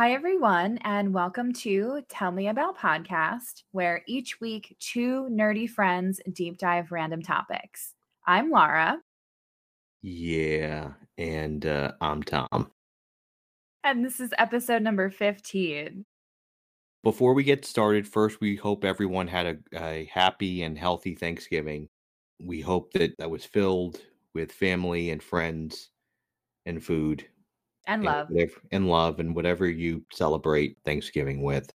Hi, everyone, and welcome to Tell Me About Podcast, where each week two nerdy friends deep dive random topics. I'm Laura, Yeah, and uh, I'm Tom. and this is episode number 15. Before we get started, first, we hope everyone had a, a happy and healthy Thanksgiving. We hope that that was filled with family and friends and food And and love. whatever, and love and whatever you celebrate Thanksgiving with.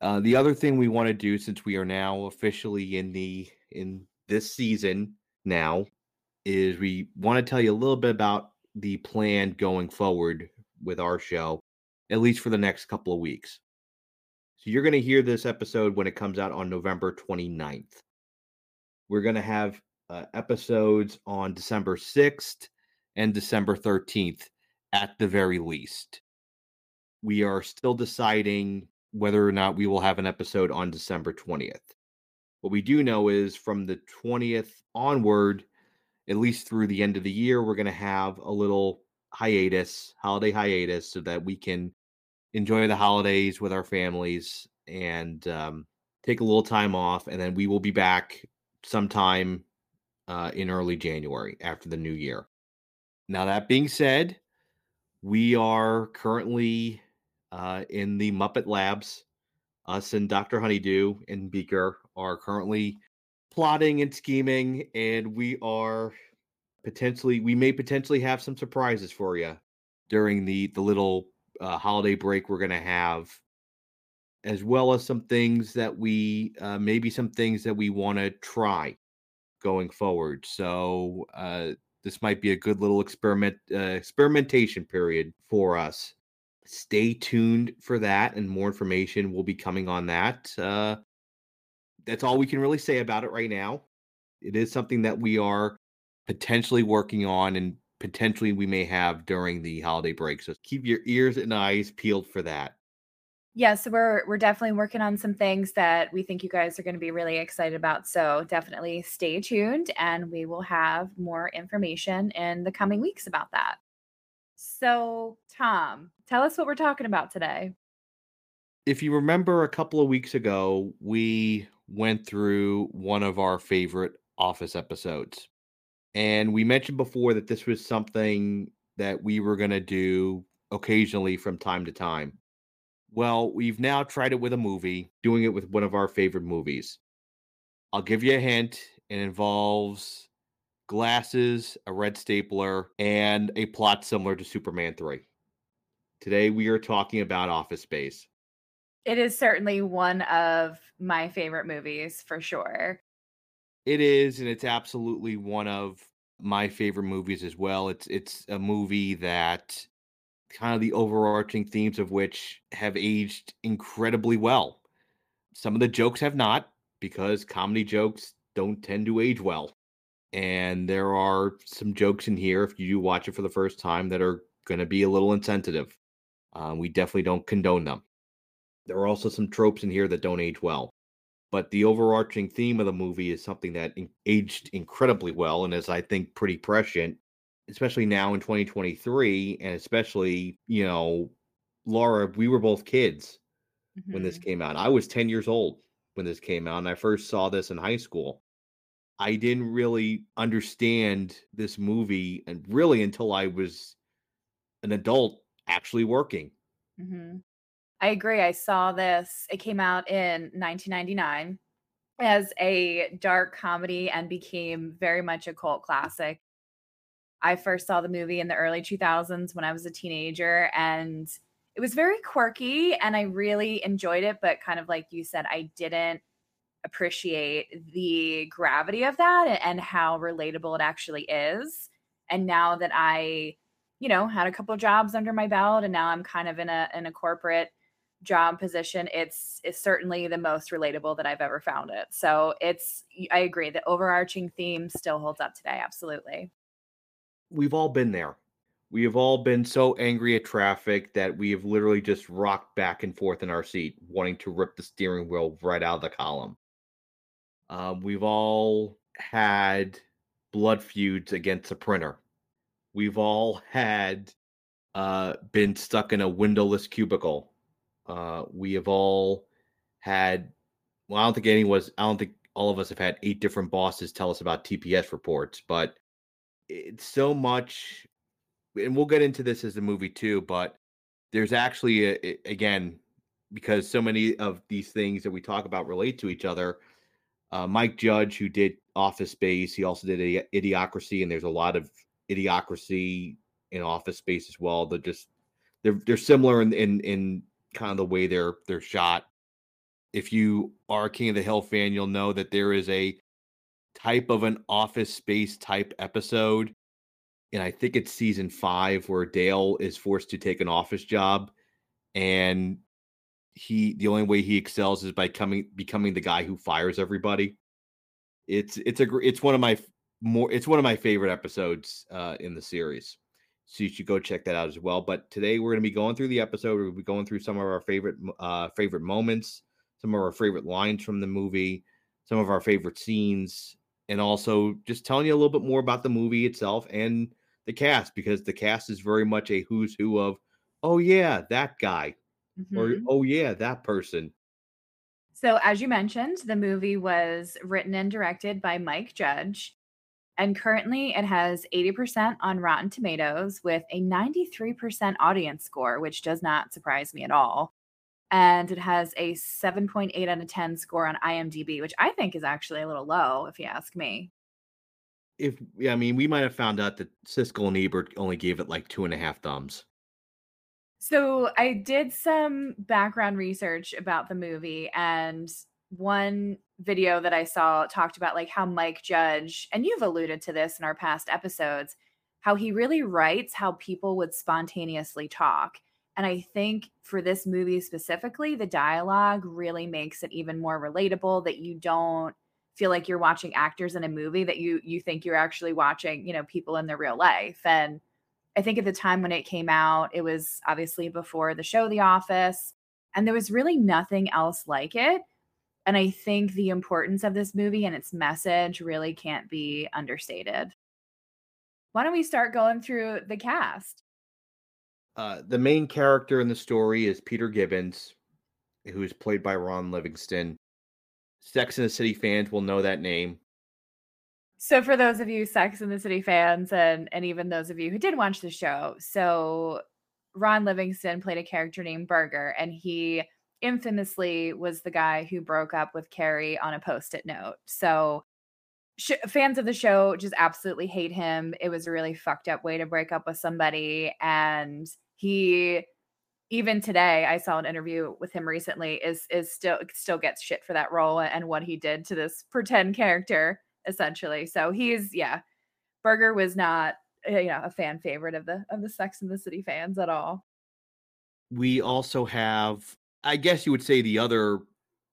Uh, the other thing we want to do, since we are now officially in the in this season now, is we want to tell you a little bit about the plan going forward with our show, at least for the next couple of weeks. So you're going to hear this episode when it comes out on November 29th. We're going to have uh, episodes on December 6th and December 13th at the very least. We are still deciding whether or not we will have an episode on December 20th. What we do know is from the 20th onward, at least through the end of the year, we're going to have a little hiatus, holiday hiatus, so that we can enjoy the holidays with our families and um, take a little time off. And then we will be back sometime uh, in early January after the new year. Now, that being said, we are currently uh, in the Muppet Labs. Us and Dr. Honeydew and Beaker are currently plotting and scheming, and we are potentially we may potentially have some surprises for you during the the little uh, holiday break we're going to have as well as some things that we uh, maybe some things that we want to try going forward so uh, this might be a good little experiment uh, experimentation period for us stay tuned for that and more information will be coming on that uh, that's all we can really say about it right now it is something that we are potentially working on and potentially we may have during the holiday break. So keep your ears and eyes peeled for that. Yeah, so we're we're definitely working on some things that we think you guys are going to be really excited about. So definitely stay tuned and we will have more information in the coming weeks about that. So, Tom, tell us what we're talking about today. If you remember a couple of weeks ago, we went through one of our favorite office episodes. And we mentioned before that this was something that we were going to do occasionally from time to time. Well, we've now tried it with a movie, doing it with one of our favorite movies. I'll give you a hint. It involves glasses, a red stapler, and a plot similar to Superman 3. Today we are talking about Office Space. It is certainly one of my favorite movies for sure. It is, and it's absolutely one of my favorite movies as well. It's it's a movie that kind of the overarching themes of which have aged incredibly well. Some of the jokes have not, because comedy jokes don't tend to age well. And there are some jokes in here, if you do watch it for the first time, that are going to be a little insensitive. Um, we definitely don't condone them. There are also some tropes in here that don't age well but the overarching theme of the movie is something that in- aged incredibly well and is i think pretty prescient especially now in 2023 and especially you know laura we were both kids when this Mhm. came out i was 10 years old when this came out and i first saw this in high school i didn't really understand this movie and really until i was an adult actually working hmm I agree. I saw this. It came out in 1999 as a dark comedy and became very much a cult classic. I first saw the movie in the early 2000s when I was a teenager and it was very quirky and I really enjoyed it but kind of like you said I didn't appreciate the gravity of that and how relatable it actually is. And now that I, you know, had a couple jobs under my belt and now I'm kind of in a in a corporate job position, it's it's certainly the most relatable that I've ever found it. So it's I agree, the overarching theme still holds up today. Absolutely. We've all been there. We have all been so angry at traffic that we have literally just rocked back and forth in our seat, wanting to rip the steering wheel right out of the column. Um, we've all had blood feuds against a printer. We've all had uh, been stuck in a windowless cubicle. Uh, we have all had. Well, I don't think any was. I don't think all of us have had eight different bosses tell us about TPS reports, but it's so much. And we'll get into this as a movie too, but there's actually a, again because so many of these things that we talk about relate to each other. Uh, Mike Judge, who did Office Space, he also did Idiocracy, and there's a lot of Idiocracy in Office Space as well. They're just they're they're similar in in in kind of the way they're they're shot. If you are a King of the Hill fan, you'll know that there is a type of an Office Space type episode, and I think it's season five where Dale is forced to take an office job, and he the only way he excels is by coming becoming the guy who fires everybody. It's it's a it's one of my more it's one of my favorite episodes uh, in the series. So you should go check that out as well. But today we're going to be going through the episode. We'll be going through some of our favorite uh, favorite moments, some of our favorite lines from the movie, some of our favorite scenes, and also just telling you a little bit more about the movie itself and the cast because the cast is very much a who's who of oh yeah that guy mm-hmm. or oh yeah that person so as you mentioned the movie was written and directed by mike judge and currently it has 80% on rotten tomatoes with a 93% audience score which does not surprise me at all and it has a 7.8 out of 10 score on imdb which i think is actually a little low if you ask me if yeah, I mean, we might have found out that Siskel and Ebert only gave it like two and a half thumbs. So I did some background research about the movie, and one video that I saw talked about like how Mike Judge, and you've alluded to this in our past episodes, how he really writes how people would spontaneously talk. And I think for this movie specifically, the dialogue really makes it even more relatable that you don't feel like you're watching actors in a movie that you you think you're actually watching, you know, people in their real life. And I think at the time when it came out, it was obviously before the show The Office, and there was really nothing else like it. And I think the importance of this movie and its message really can't be understated. Why don't we start going through the cast? Uh, the main character in the story is Peter Gibbons, who is played by Ron Livingston. Sex and the City fans will know that name. So for those of you Sex and the City fans and and even those of you who did watch the show, so Ron Livingston played a character named Berger and he infamously was the guy who broke up with Carrie on a post-it note. So sh- fans of the show just absolutely hate him. It was a really fucked up way to break up with somebody and he even today i saw an interview with him recently is is still still gets shit for that role and what he did to this pretend character essentially so he's yeah berger was not eh, you know a fan favorite of the of the sex and the city fans at all we also have i guess you would say the other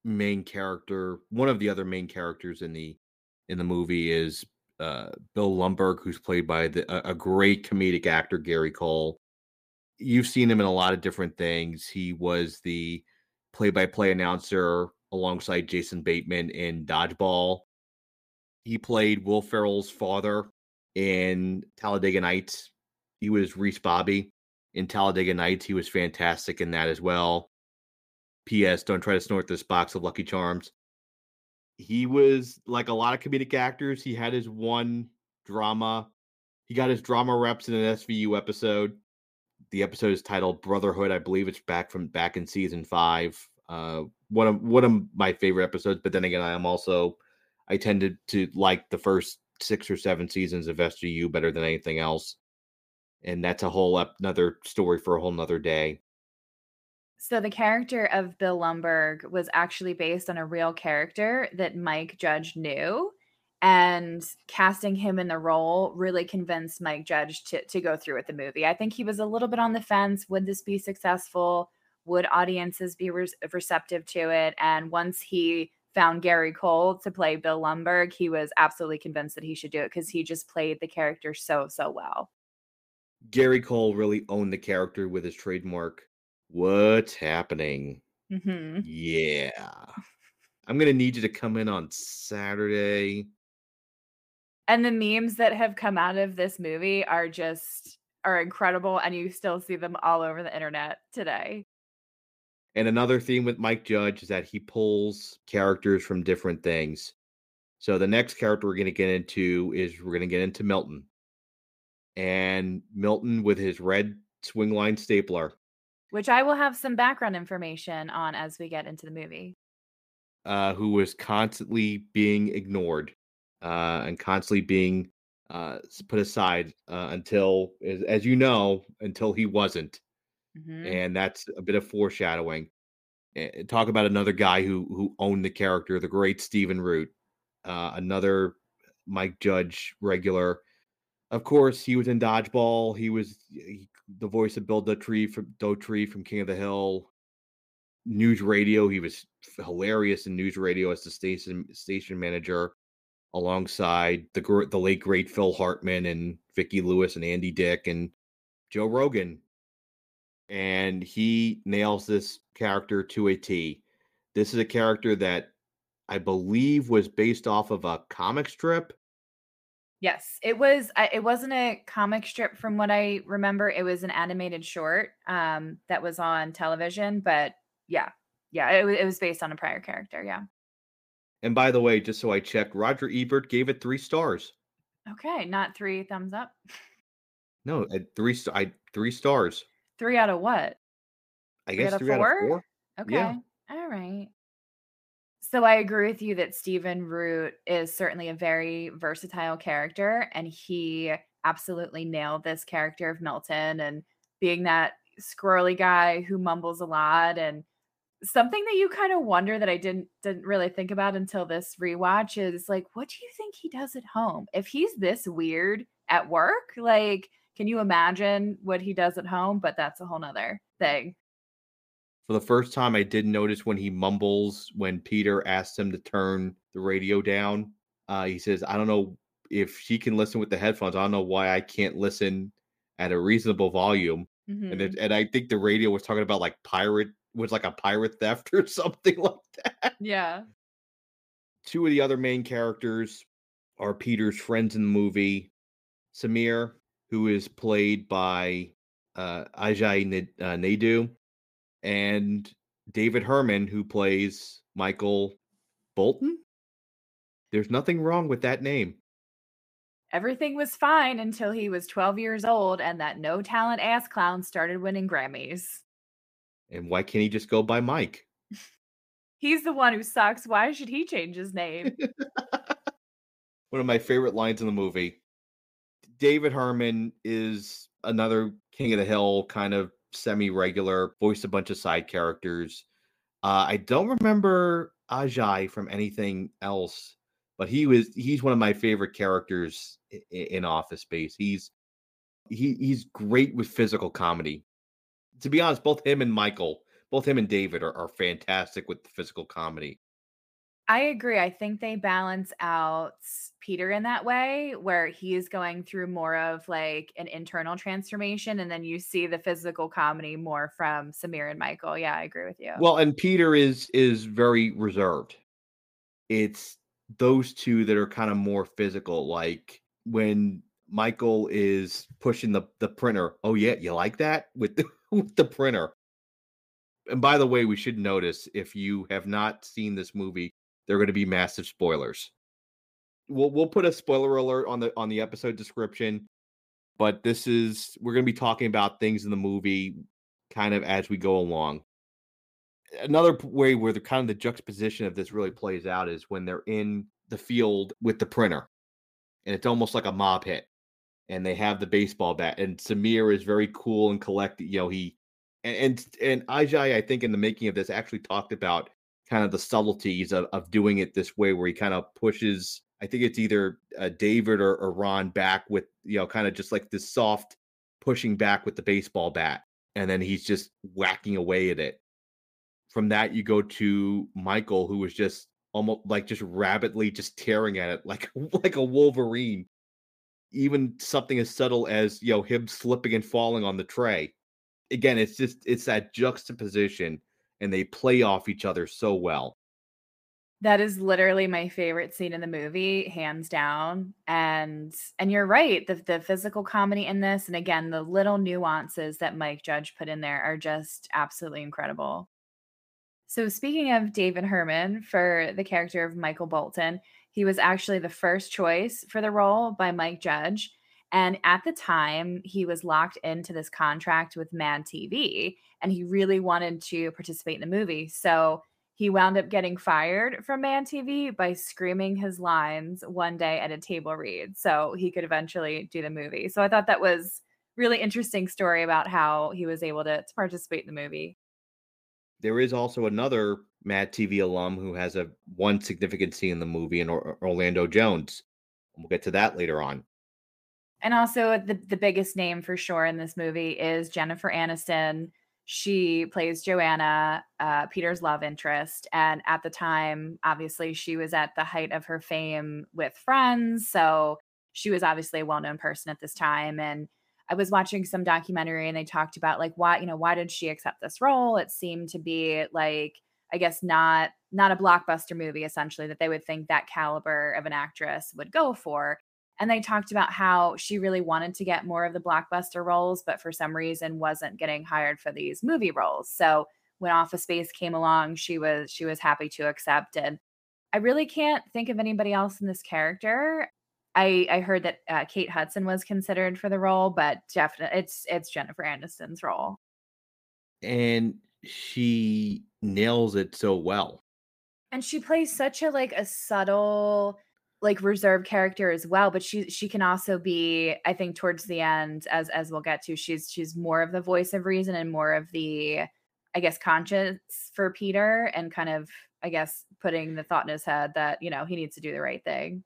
main character one of the other main characters in the in the movie is uh, bill lumbergh who's played by the, a great comedic actor gary cole you've seen him in a lot of different things. He was the play-by-play announcer alongside Jason Bateman in Dodgeball. He played Will Ferrell's father in Talladega Nights. He was Reese Bobby in Talladega Nights. He was fantastic in that as well. P.S. Don't try to snort this box of Lucky Charms. He was like a lot of comedic actors. He had his one drama. He got his drama reps in an SVU episode the episode is titled Brotherhood. I believe it's back from back in season five. Uh, one of one of my favorite episodes. But then again, I am also I tended to like the first six or seven seasons of SVU better than anything else, and that's a whole up another story for a whole nother day. So the character of Bill Lumbergh was actually based on a real character that Mike Judge knew and casting him in the role really convinced Mike Judge to to go through with the movie. I think he was a little bit on the fence. Would this be successful? Would audiences be re- receptive to it? And once he found Gary Cole to play Bill Lumbergh, he was absolutely convinced that he should do it because he just played the character so so well. Gary Cole really owned the character with his trademark. What's happening? Mm-hmm. Yeah. I'm gonna need you to come in on Saturday and the memes that have come out of this movie are just are incredible and you still see them all over the internet today. And another theme with Mike Judge is that he pulls characters from different things. So the next character we're going to get into is we're going to get into Milton. And Milton with his red Swingline stapler. Which I will have some background information on as we get into the movie. Uh, who was constantly being ignored uh, and constantly being uh, put aside uh, until, as, as, you know, until he wasn't. Mm-hmm. And that's a bit of foreshadowing. Talk about another guy who who owned the character, the great Stephen Root, uh, another Mike Judge regular. Of course, he was in Dodgeball. He was he, the voice of Bill Dauterive from Dauterive from King of the Hill. News Radio, he was hilarious in News Radio as the station station manager alongside the the late great Phil Hartman and Vicki Lewis and Andy Dick and Joe Rogan. And he nails this character to a T. This is a character that I believe was based off of a comic strip. Yes, it was. It wasn't a comic strip from what I remember. It was an animated short um, that was on television. But yeah, yeah, it, it was based on a prior character. Yeah. And by the way, just so I checked, Roger Ebert gave it three stars. Okay, not three thumbs up. No, three. I three stars. Three out of what? I three guess out three four? out of four. Okay, yeah. all right. So I agree with you that Stephen Root is certainly a very versatile character, and he absolutely nailed this character of Milton and being that squirrely guy who mumbles a lot and something that you kind of wonder that I didn't didn't really think about until this rewatch is like, what do you think he does at home? If he's this weird at work, like, can you imagine what he does at home? But that's a whole nother thing. For the first time, I did notice when he mumbles when Peter asks him to turn the radio down. Uh, he says, I don't know if she can listen with the headphones. I don't know why I can't listen at a reasonable volume. Mm-hmm. And it, and I think the radio was talking about like pirate was like a pirate theft or something like that. Yeah. Two of the other main characters are Peter's friends in the movie Samir, who is played by uh, Ajay uh, Naidu, and David Herman, who plays Michael Bolton. There's nothing wrong with that name. Everything was fine until he was 12 years old and that no talent ass clown started winning Grammys. And why can't he just go by Mike? He's the one who sucks. Why should he change his name? one of my favorite lines in the movie. David Herman is another King of the Hill kind of semi regular, voiced a bunch of side characters. Uh, I don't remember Ajay from anything else, but he was he's one of my favorite characters in, in Office Space. He's he he's great with physical comedy to be honest, both him and Michael, both him and David are, are fantastic with physical comedy. I agree. I think they balance out Peter in that way, where he is going through more of like an internal transformation, and then you see the physical comedy more from Samir and Michael. Yeah, I agree with you. Well, and Peter is is very reserved. It's those two that are kind of more physical, like when Michael is pushing the the printer. Oh yeah, you like that with the with the printer. And by the way, we should notice if you have not seen this movie, there are going to be massive spoilers. We'll we'll put a spoiler alert on the on the episode description, but this is we're going to be talking about things in the movie kind of as we go along. Another way where the kind of the juxtaposition of this really plays out is when they're in the field with the printer, and it's almost like a mob hit and they have the baseball bat. And Samir is very cool and collected. You know, he and and, and Ajay, I think, in the making of this, actually talked about kind of the subtleties of, of doing it this way, where he kind of pushes. I think it's either uh, David or, or Ron back with you know, kind of just like this soft pushing back with the baseball bat, and then he's just whacking away at it. From that, you go to Michael, who was just almost like just rabidly just tearing at it like like a wolverine even something as subtle as you know him slipping and falling on the tray again it's just it's that juxtaposition and they play off each other so well That is literally my favorite scene in the movie, hands down. And and you're right, the the physical comedy in this, and again, the little nuances that Mike Judge put in there are just absolutely incredible. So speaking of David Herman for the character of Michael Bolton, he was actually the first choice for the role by Mike Judge. And at the time, he was locked into this contract with Mad TV and he really wanted to participate in the movie. So he wound up getting fired from Mad TV by screaming his lines one day at a table read so he could eventually do the movie. So I thought that was really interesting story about how he was able to, to participate in the movie. There is also another Mad TV alum who has a one significant scene in the movie in or- Orlando Jones. We'll get to that later on. And also the the biggest name for sure in this movie is Jennifer Aniston she plays Joanna, uh, Peter's love interest. And at the time, obviously, she was at the height of her fame with Friends. So she was obviously a well known person at this time. And I was watching some documentary and they talked about like why, you know, why did she accept this role? It seemed to be like, I guess not not a blockbuster movie essentially that they would think that caliber of an actress would go for. And they talked about how she really wanted to get more of the blockbuster roles, but for some reason wasn't getting hired for these movie roles. So when Office Space came along, she was she was happy to accept. And I really can't think of anybody else in this character. I I heard that uh, Kate Hudson was considered for the role, but definitely it's it's Jennifer Aniston's role. And she nails it so well. And she plays such a like a subtle like reserved character as well but she she can also be i think towards the end as as we'll get to she's she's more of the voice of reason and more of the i guess conscience for peter and kind of i guess putting the thought in his head that you know he needs to do the right thing.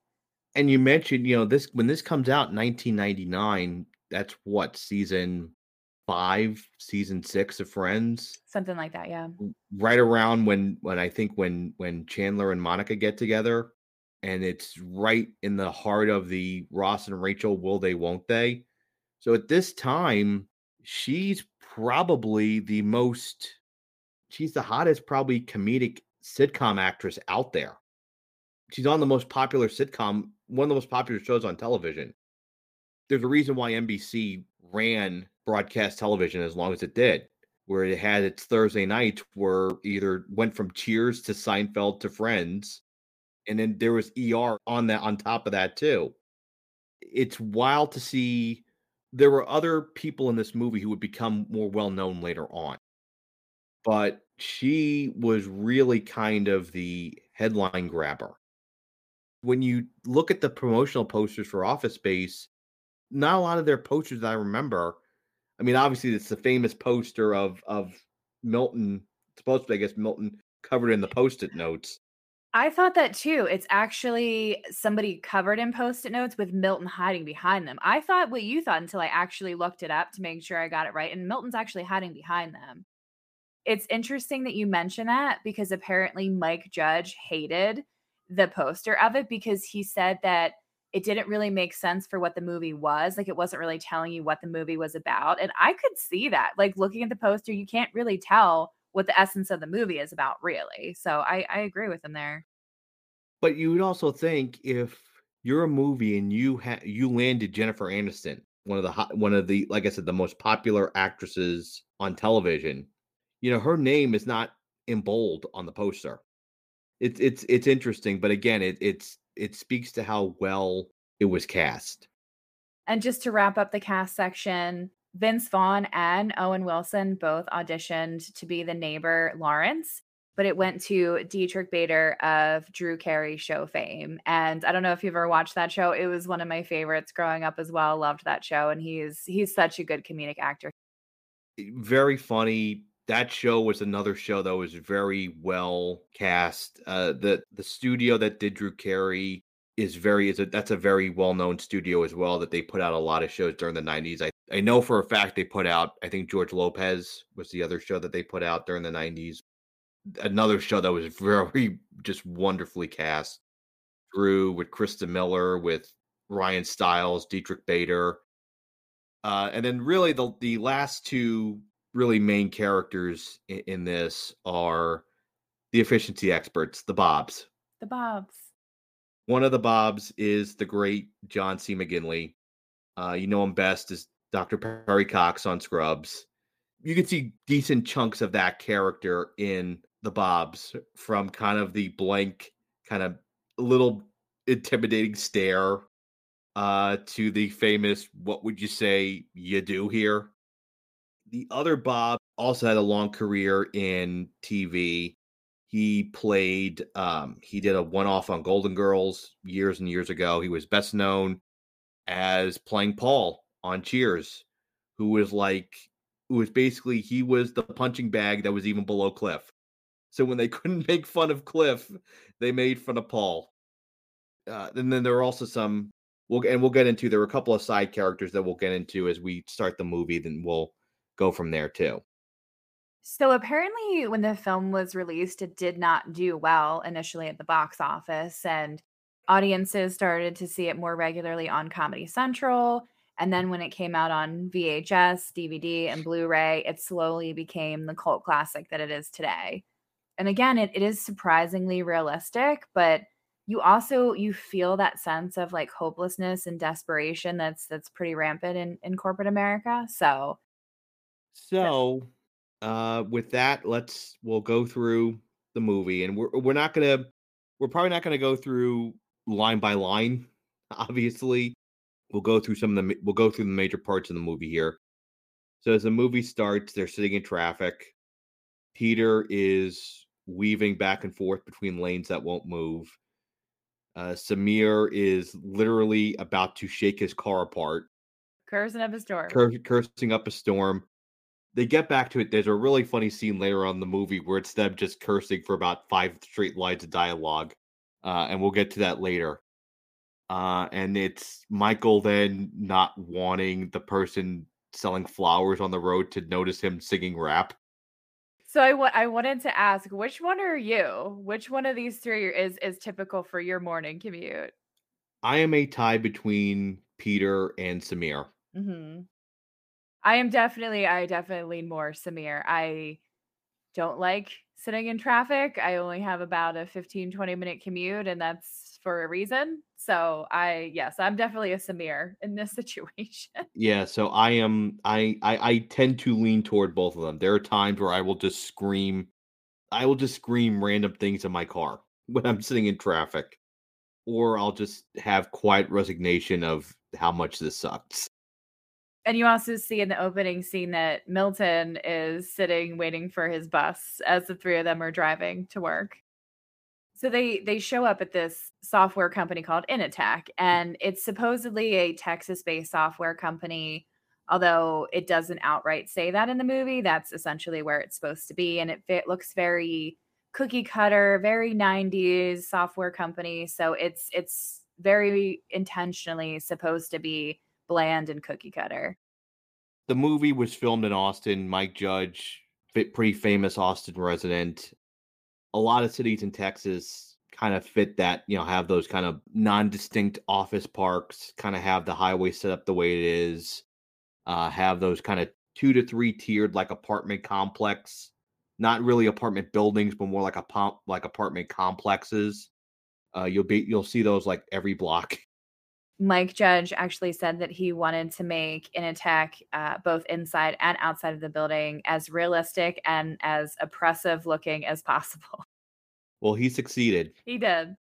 And you mentioned you know this when this comes out in 1999 that's what season five season six of friends? Something like that yeah. Right around when when i think when when chandler and monica get together and it's right in the heart of the Ross and Rachel will they won't they. So at this time, she's probably the most she's the hottest probably comedic sitcom actress out there. She's on the most popular sitcom, one of the most popular shows on television. There's a reason why NBC ran broadcast television as long as it did, where it had its Thursday nights where either went from Cheers to Seinfeld to Friends and then there was ER on that on top of that too. It's wild to see there were other people in this movie who would become more well known later on. But she was really kind of the headline grabber. When you look at the promotional posters for Office Space, not a lot of their posters that I remember. I mean, obviously it's the famous poster of of Milton, supposed to be, I guess, Milton covered in the post-it notes. I thought that too. It's actually somebody covered in post-it notes with Milton hiding behind them. I thought what you thought until I actually looked it up to make sure I got it right. And Milton's actually hiding behind them. It's interesting that you mention that because apparently Mike Judge hated the poster of it because he said that it didn't really make sense for what the movie was. Like it wasn't really telling you what the movie was about. And I could see that. Like looking at the poster, you can't really tell what the essence of the movie is about, really. So I, I agree with him there. But you would also think if you're a movie and you had you landed Jennifer Aniston, one of the hot, one of the like I said, the most popular actresses on television, you know, her name is not in bold on the poster. It's it's it's interesting, but again, it it's it speaks to how well it was cast. And just to wrap up the cast section, Vince Vaughn and Owen Wilson both auditioned to be the neighbor Lawrence, but it went to Diedrich Bader of Drew Carey show fame. And I don't know if you've ever watched that show. It was one of my favorites growing up as well. Loved that show. And he's he's such a good comedic actor. Very funny. That show was another show that was very well cast. Uh the the studio that did Drew Carey is very is a that's a very well known studio as well that they put out a lot of shows during the 90s. I I know for a fact they put out I think George Lopez was the other show that they put out during the 90s. Another show that was very just wonderfully cast. Drew with Christa Miller with Ryan Stiles, Diedrich Bader. Uh, and then really the the last two really main characters in, in this are the efficiency experts, the Bobs, The Bobs. One of the Bobs is the great John C. McGinley. Uh, you know him best as Dr. Perry Cox on Scrubs. You can see decent chunks of that character in the Bobs from kind of the blank, kind of little intimidating stare uh, to the famous, what would you say you do here? The other Bob also had a long career in TV. He played, um, he did a one off on Golden Girls years and years ago. He was best known as playing Paul on Cheers, who was like, who was basically, he was the punching bag that was even below Cliff. So when they couldn't make fun of Cliff, they made fun of Paul. Uh, and then there were also some we'll and we'll get into there were a couple of side characters that we'll get into as we start the movie then we'll go from there too So apparently when the film was released it did not do well initially at the box office and audiences started to see it more regularly on Comedy Central and then when it came out on VHS, DVD and Blu-ray it slowly became the cult classic that it is today. And again it, it is surprisingly realistic but you also you feel that sense of like hopelessness and desperation that's that's pretty rampant in in corporate America. So so uh with that let's we'll go through the movie and we're we're not gonna we're probably not gonna go through line by line obviously we'll go through some of the we'll go through the major parts of the movie here so as the movie starts they're sitting in traffic peter is weaving back and forth between lanes that won't move uh, Samir is literally about to shake his car apart, cursing up a storm. cur- cursing up a storm. They get back to it. There's a really funny scene later on in the movie where it's them just cursing for about five straight lines of dialogue, uh, and we'll get to that later. Uh, and it's Michael then not wanting the person selling flowers on the road to notice him singing rap. So I wa- I wanted to ask, which one are you? Which one of these three is is typical for your morning commute? I am a tie between Peter and Samir. hmm I am definitely I definitely lean more Samir. I don't like sitting in traffic. I only have about a 15 20 minute commute and that's for a reason. So I yes, I'm definitely a Samir in this situation. Yeah, so I am I, I I tend to lean toward both of them. There are times where I will just scream I will just scream random things in my car when I'm sitting in traffic. Or I'll just have quiet resignation of how much this sucks. And you also see in the opening scene that Milton is sitting waiting for his bus as the three of them are driving to work. So they they show up at this software company called Initech and it's supposedly a Texas-based software company although it doesn't outright say that in the movie that's essentially where it's supposed to be and it, it looks very cookie cutter very 90s software company so it's it's very intentionally supposed to be bland and cookie cutter. The movie was filmed in Austin. Mike Judge, pretty famous Austin resident. A lot of cities in Texas kind of fit that, you know, have those kind of non-distinct office parks, kind of have the highway set up the way it is, uh, have those kind of two to three tiered like apartment complex, not really apartment buildings, but more like a pump like apartment complexes. Uh, you'll be you'll see those like every block Mike Judge actually said that he wanted to make Initech uh, both inside and outside of the building as realistic and as oppressive looking as possible. Well, he succeeded. He did.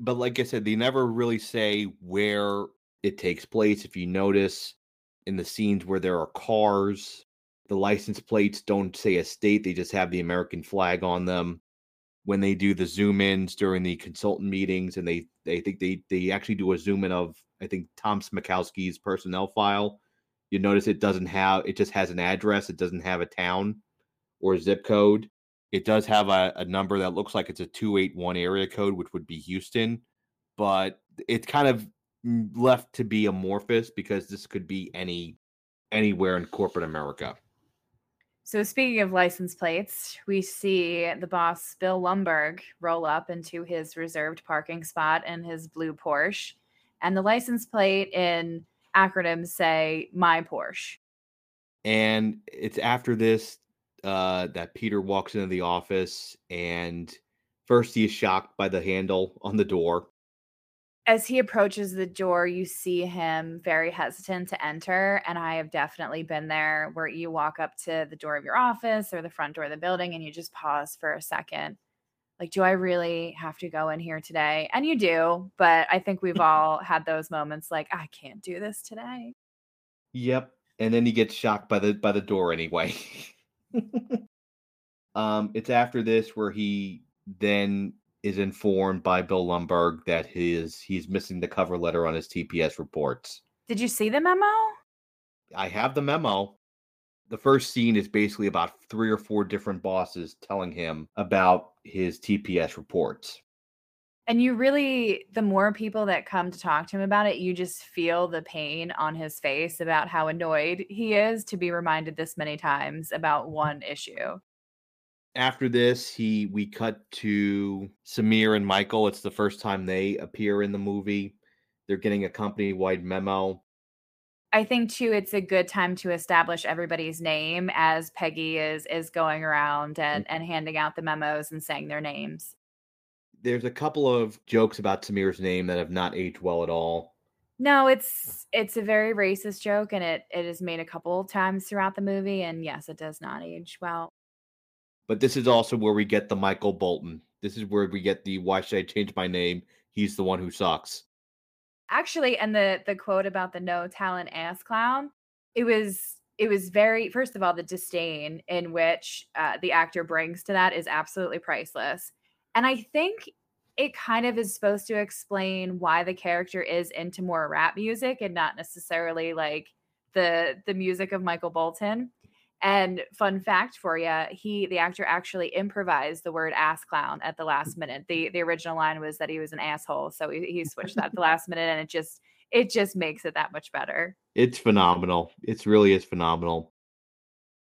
But like I said, they never really say where it takes place. If you notice in the scenes where there are cars, the license plates don't say a state, they just have the American flag on them when they do the zoom ins during the consultant meetings and they they think they they actually do a zoom in of I think Tom Smykowski's personnel file. You notice it doesn't have it just has an address. It doesn't have a town or a zip code. It does have a, a number that looks like it's a 281 area code, which would be Houston, but it's kind of left to be amorphous because this could be any anywhere in corporate America. So, speaking of license plates, we see the boss, Bill Lumbergh, roll up into his reserved parking spot in his blue Porsche. And the license plate in acronyms say, My Porsche. And it's after this uh, that Peter walks into the office. And First, he is shocked by the handle on the door. As he approaches the door, you see him very hesitant to enter. And I have definitely been there where you walk up to the door of your office or the front door of the building and you just pause for a second. Like, do I really have to go in here today? And you do. But I think we've all had those moments like, I can't do this today. Yep. And then he gets shocked by the by the door anyway. um, it's after this where he then is informed by Bill Lumbergh that his he's missing the cover letter on his TPS reports. Did you see the memo? I have the memo. The first scene is basically about three or four different bosses telling him about his TPS reports. And you really, the more people that come to talk to him about it, you just feel the pain on his face about how annoyed he is to be reminded this many times about one issue after this, he we cut to Samir and Michael. It's the first time they appear in the movie. They're getting a company wide memo. I think too it's a good time to establish everybody's name as Peggy is is going around mm-hmm. and and handing out the memos and saying their names. There's a couple of jokes about Samir's name that have not aged well at all. No, it's it's a very racist joke and it it is made a couple times throughout the movie and yes, it does not age well. But this is also where we get the Michael Bolton. This is where we get the why should I change my name? He's the one who sucks. Actually, and the the quote about the no talent ass clown, it was it was very first of all the disdain in which uh, the actor brings to that is absolutely priceless. And I think it kind of is supposed to explain why the character is into more rap music and not necessarily like the the music of Michael Bolton. And fun fact for you, he the actor actually improvised the word ass clown at the last minute. The the original line was that he was an asshole, so he, he switched that at the last minute and it just it just makes it that much better. It's phenomenal. It's really is phenomenal.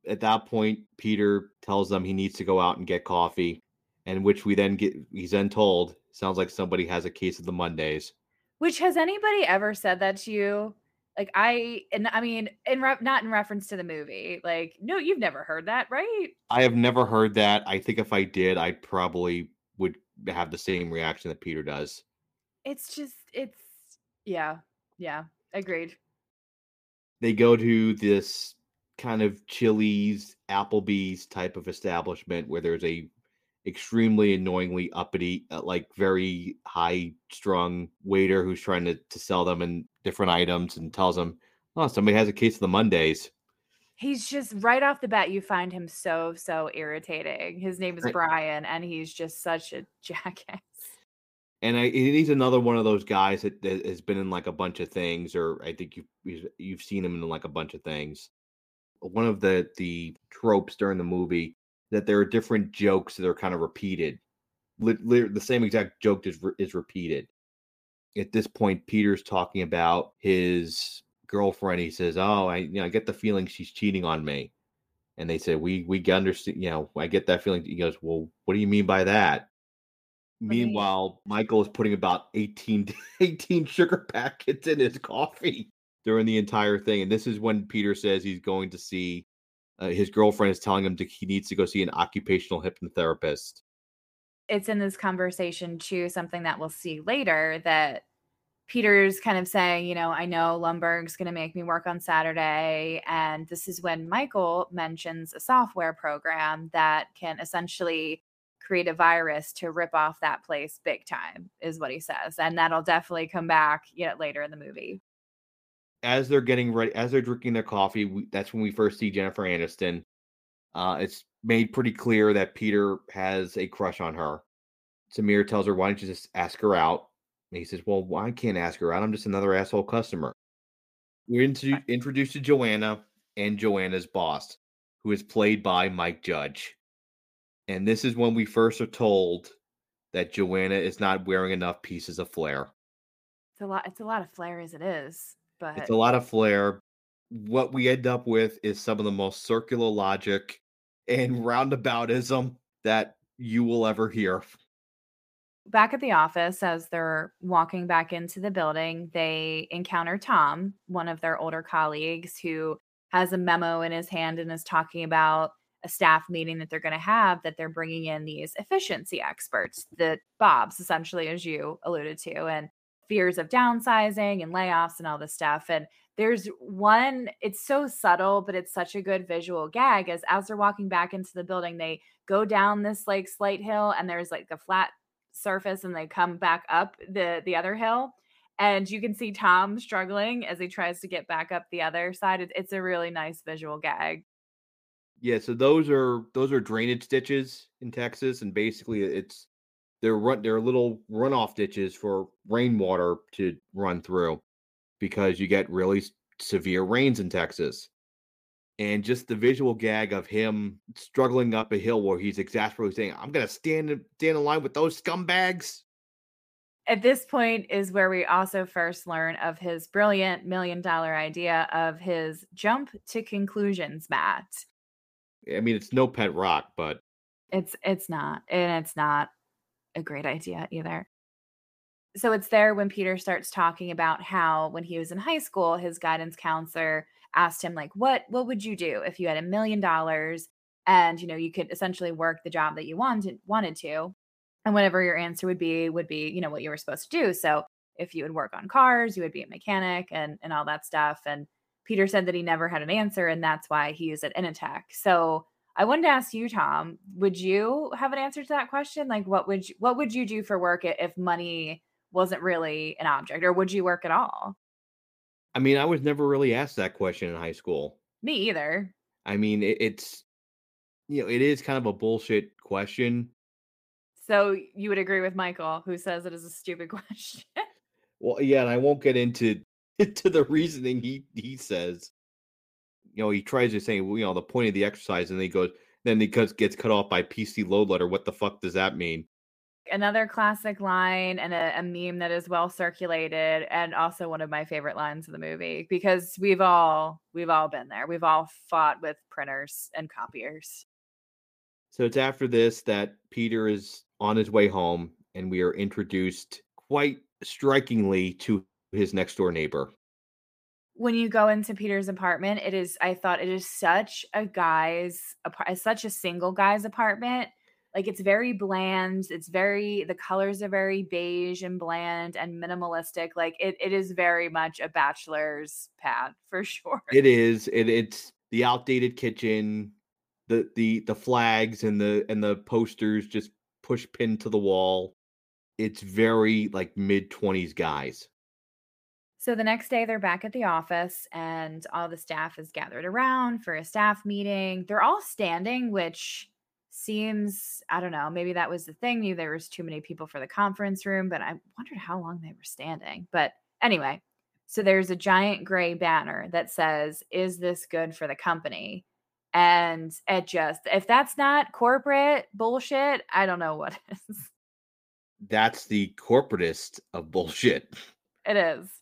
At that point, Peter tells them he needs to go out and get coffee, and which we then get he's then told sounds like somebody has a case of the Mondays. Which has anybody ever said that to you? Like I and I mean in re- not in reference to the movie. Like no, you've never heard that, right? I have never heard that. I think if I did, I probably would have the same reaction that Peter does. It's just it's yeah. Yeah, agreed. They go to this kind of Chili's, Applebee's type of establishment where there's a extremely annoyingly uppity, uh, like very high strung waiter who's trying to, to sell them in different items and tells them, oh, somebody has a case of the Mondays. He's just right off the bat, you find him so, so irritating. His name is right. Brian, and he's just such a jackass. And I, he's another one of those guys that, that, has been in like a bunch of things, or I think you've you've seen him in like a bunch of things. One of the the tropes during the movie that there are different jokes that are kind of repeated. the same exact joke is, is repeated. At this point, Peter's talking about his girlfriend. He says, "Oh, I you know I get the feeling she's cheating on me," and they say, "We we understand. You know, I get that feeling." He goes, "Well, what do you mean by that?" Meanwhile, Michael is putting about 18, 18 sugar packets in his coffee during the entire thing. And this is when Peter says he's going to see uh, his girlfriend is telling him to, he needs to go see an occupational hypnotherapist. It's in this conversation too, something that we'll see later that Peter's kind of saying, you know, I know Lumbergh's going to make me work on Saturday. And this is when Michael mentions a software program that can essentially create a virus to rip off that place big time, is what he says. And that'll definitely come back know, later in the movie as they're getting ready, as they're drinking their coffee, we, that's when we first see Jennifer Aniston. Uh, it's made pretty clear that Peter has a crush on her. Samir tells her, "Why don't you just ask her out?" And he says, "Well, why can't ask her out? I'm just another asshole customer." We're into, introduced to Joanna and Joanna's boss, who is played by Mike Judge. And this is when we first are told that Joanna is not wearing enough pieces of flair. It's a lot. It's a lot of flair as it is. But it's a lot of flair. What we end up with is some of the most circular logic and roundaboutism that you will ever hear. Back at the office, as they're walking back into the building, they encounter Tom, one of their older colleagues, who has a memo in his hand and is talking about a staff meeting that they're going to have that they're bringing in these efficiency experts, the Bobs, essentially, as you alluded to, and fears of downsizing and layoffs and all this stuff. And there's one, it's so subtle, but it's such a good visual gag as as they're walking back into the building, they go down this like slight hill and there's like a flat surface and they come back up the the other hill and you can see Tom struggling as he tries to get back up the other side. It, it's a really nice visual gag. Yeah, so those are those are drainage ditches in Texas, and basically it's they're run they're little runoff ditches for rainwater to run through because you get really severe rains in Texas. And just the visual gag of him struggling up a hill where he's exasperated saying, I'm gonna stand stand in line with those scumbags. At this point is where we also first learn of his brilliant million dollar idea of his jump to conclusions mat. I mean, it's no pet rock, but it's it's not, and it's not a great idea either. So it's there when Peter starts talking about how when he was in high school, his guidance counselor asked him like, "What what would you do if you had a million dollars and you know you could essentially work the job that you wanted wanted to?" And whatever your answer would be would be you know what you were supposed to do. So if you would work on cars, you would be a mechanic and and all that stuff. And Peter said that he never had an answer, and that's why he is at Initech. So I wanted to ask you, Tom, would you have an answer to that question? Like, what would you, what would you do for work if money wasn't really an object, or would you work at all? I mean, I was never really asked that question in high school. Me either. I mean, it, it's you know, it is kind of a bullshit question. So you would agree with Michael, who says it is a stupid question. well, yeah, and I won't get into to the reasoning he he says. You know, he tries to say, well, you know, the point of the exercise, and then he goes, then he gets gets cut off by PC load letter. What the fuck does that mean? Another classic line and a, a meme that is well circulated, and also one of my favorite lines of the movie because we've all we've all been there. We've all fought with printers and copiers. So it's after this that Peter is on his way home, and we are introduced quite strikingly to his next door neighbor. When you go into Peter's apartment, it is I thought it is such a guy's uh, such a single guy's apartment. Like it's very bland. It's very the colors are very beige and bland and minimalistic. Like it it is very much a bachelor's pad for sure. It is. It it's the outdated kitchen, the the the flags and the and the posters just push pinned to the wall. It's very like mid 20s guys. So the next day, they're back at the office, and all the staff is gathered around for a staff meeting. They're all standing, which seems, I don't know, maybe that was the thing. Maybe there was too many people for the conference room, but I wondered how long they were standing. But anyway, so there's a giant gray banner that says, Is this good for the company? And it just, if that's not corporate bullshit, I don't know what is. That's the corporatist of bullshit. It is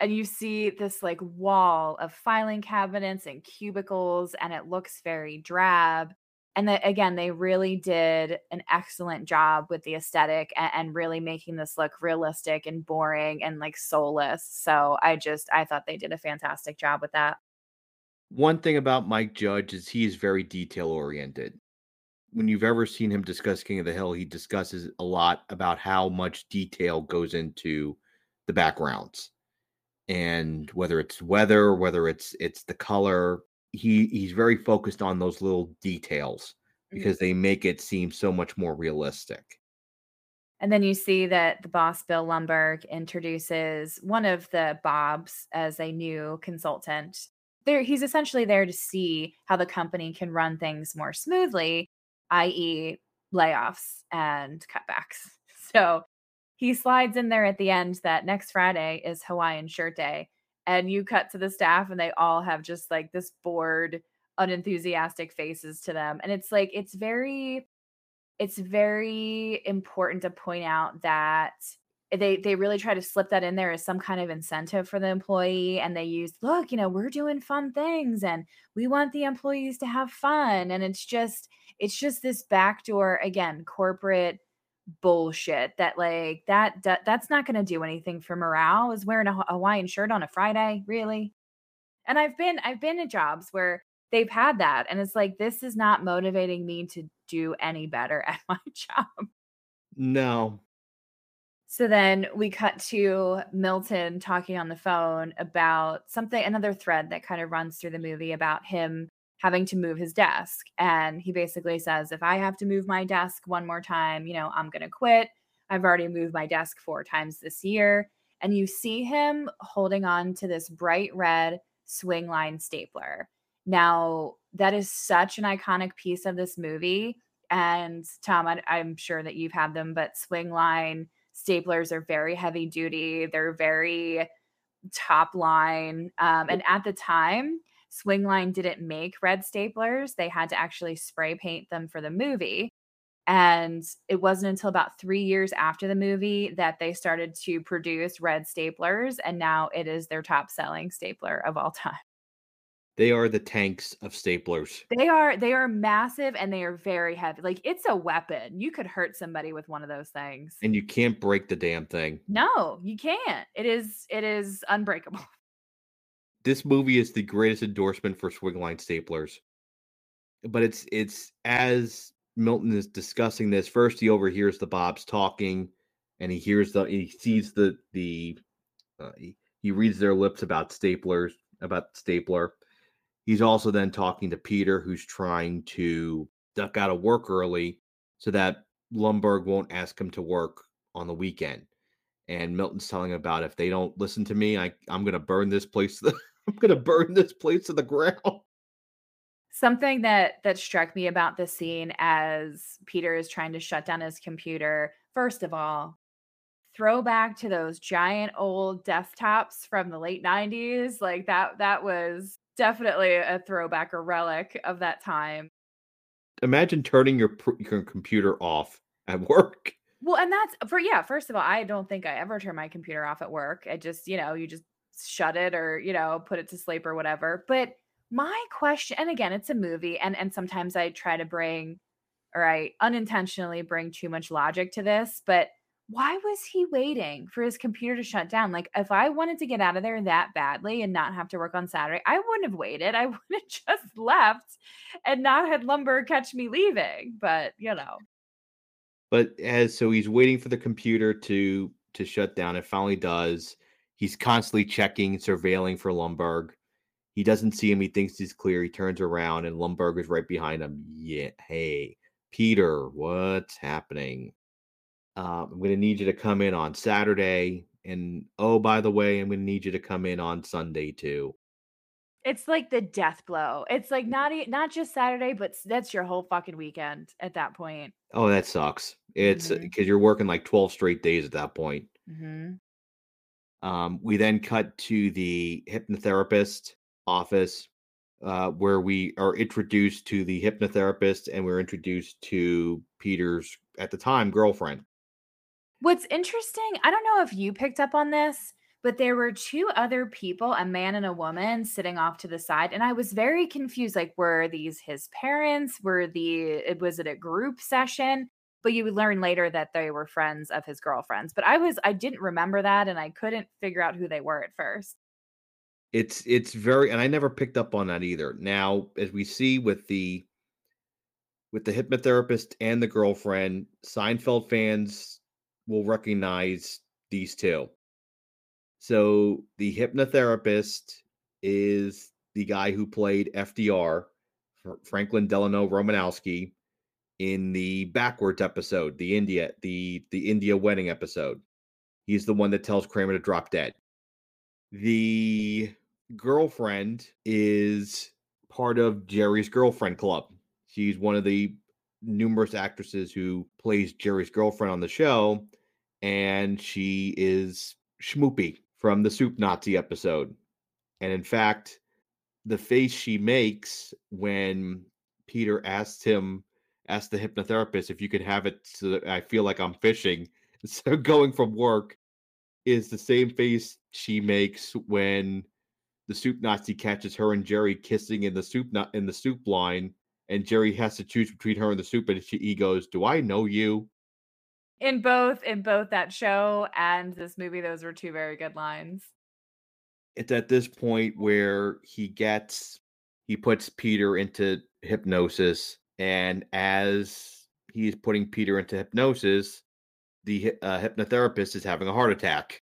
and you see this like wall of filing cabinets and cubicles and it looks very drab and that again they really did an excellent job with the aesthetic and, and, really making this look realistic and boring and like soulless so i just i thought they did a fantastic job with that. One thing about mike judge is he is very detail oriented when you've ever seen him discuss king of the hill he discusses a lot about how much detail goes into the backgrounds and whether it's weather, whether it's it's the color, he he's very focused on those little details mm. because mm-hmm. they make it seem so much more realistic. And then you see that the boss, Bill Lumbergh, introduces one of the Bobs as a new consultant. There, he's essentially there to see how the company can run things more smoothly, i.e., layoffs and cutbacks. So he slides in there at the end that next Friday is Hawaiian shirt day. And you cut to the staff and they all have just like this bored, unenthusiastic faces to them. And it's like, it's very, it's very important to point out that they they really try to slip that in there as some kind of incentive for the employee and they use look you know we're doing fun things and we want the employees to have fun and it's just it's just this backdoor again corporate bullshit that like that, that that's not going to do anything for morale is wearing a hawaiian shirt on a friday really and i've been i've been at jobs where they've had that. And it's like, this is not motivating me to do any better at my job. No. So then we cut to Milton talking on the phone about something, another thread that kind of runs through the movie about him having to move his desk. And he basically says, if I have to move my desk one more time, you know, I'm going to quit. I've already moved my desk four times this year. And you see him holding on to this bright red Swingline stapler. Now, that is such an iconic piece of this movie. And Tom, I, am sure that you've had them, but Swingline staplers are very heavy duty. They're very top line. Um, and at the time, Swingline didn't make red staplers. They had to actually spray paint them for the movie. And it wasn't until about three years after the movie that they started to produce red staplers. And now it is their top selling stapler of all time. They are the tanks of staplers. They are they are massive and they are very heavy. Like it's a weapon. You could hurt somebody with one of those things. And you can't break the damn thing. No, you can't. It is it is unbreakable. This movie is the greatest endorsement for swingline staplers. But it's it's as Milton is discussing this, first he overhears the Bobs talking and he hears the he sees the the uh, he, he reads their lips about staplers about stapler He's also then talking to Peter, who's trying to duck out of work early so that Lumbergh won't ask him to work on the weekend. And Milton's telling him about if they don't listen to me, I, I'm gonna burn this place. I'm gonna burn this place to the ground. Something that that struck me about this scene as Peter is trying to shut down his computer. First of all, throwback to those giant old desktops from the late 90s. Like that that was definitely a throwback or relic of that time. Imagine turning your your computer off at work. Well, and that's for yeah, first of all, I don't think I ever turn my computer off at work. I just, you know, you just shut it or, you know, put it to sleep or whatever. But my question and again, it's a movie and and sometimes I try to bring or I unintentionally bring too much logic to this, but why was he waiting for his computer to shut down? Like, if I wanted to get out of there that badly and not have to work on Saturday, I wouldn't have waited. I would have just left and not had Lumbergh catch me leaving. But you know. But as so he's waiting for the computer to to shut down. It finally does. He's constantly checking, surveilling for Lumbergh. He doesn't see him. He thinks he's clear. He turns around and Lumbergh is right behind him. Yeah, hey, Peter, what's happening? uh, I'm going to need you to come in on Saturday. And oh, by the way, I'm going to need you to come in on Sunday too. It's like the death blow. It's like not not just Saturday, but that's your whole fucking weekend at that point. Oh, that sucks. It's because mm-hmm. you're working like 12 straight days at that point. Mm-hmm. Um, we then cut to the hypnotherapist office uh, where we are introduced to the hypnotherapist and we're introduced to Peter's, at the time, girlfriend. What's interesting, I don't know if you picked up on this, but there were two other people, a man and a woman, sitting off to the side. And I was very confused. Like, were these his parents? Were the, was it a group session? But you learn later that they were friends of his girlfriends. But I was, I didn't remember that and I couldn't figure out who they were at first. It's, it's very, and I never picked up on that either. Now, as we see with the, with the hypnotherapist and the girlfriend, Seinfeld fans will recognize these two. So the hypnotherapist is the guy who played FDR, Franklin Delano Romanowski, in the backwards episode, the India, the the India wedding episode. He's the one that tells Kramer to drop dead. The girlfriend is part of Jerry's girlfriend club. She's one of the numerous actresses who plays Jerry's girlfriend on the show and she is Schmoopy from the Soup Nazi episode. And in fact, the face she makes when Peter asks him, asks the hypnotherapist if you could have it so that I feel like I'm fishing So going from work, is the same face she makes when the soup Nazi catches her and Jerry kissing in the soup not in the soup line, and Jerry has to choose between her and the soup, and she, he goes, "Do I know you?" in both in both that show and this movie those were two very good lines it's at this point where he gets he puts Peter into hypnosis, and as he's putting Peter into hypnosis, the uh, hypnotherapist is having a heart attack.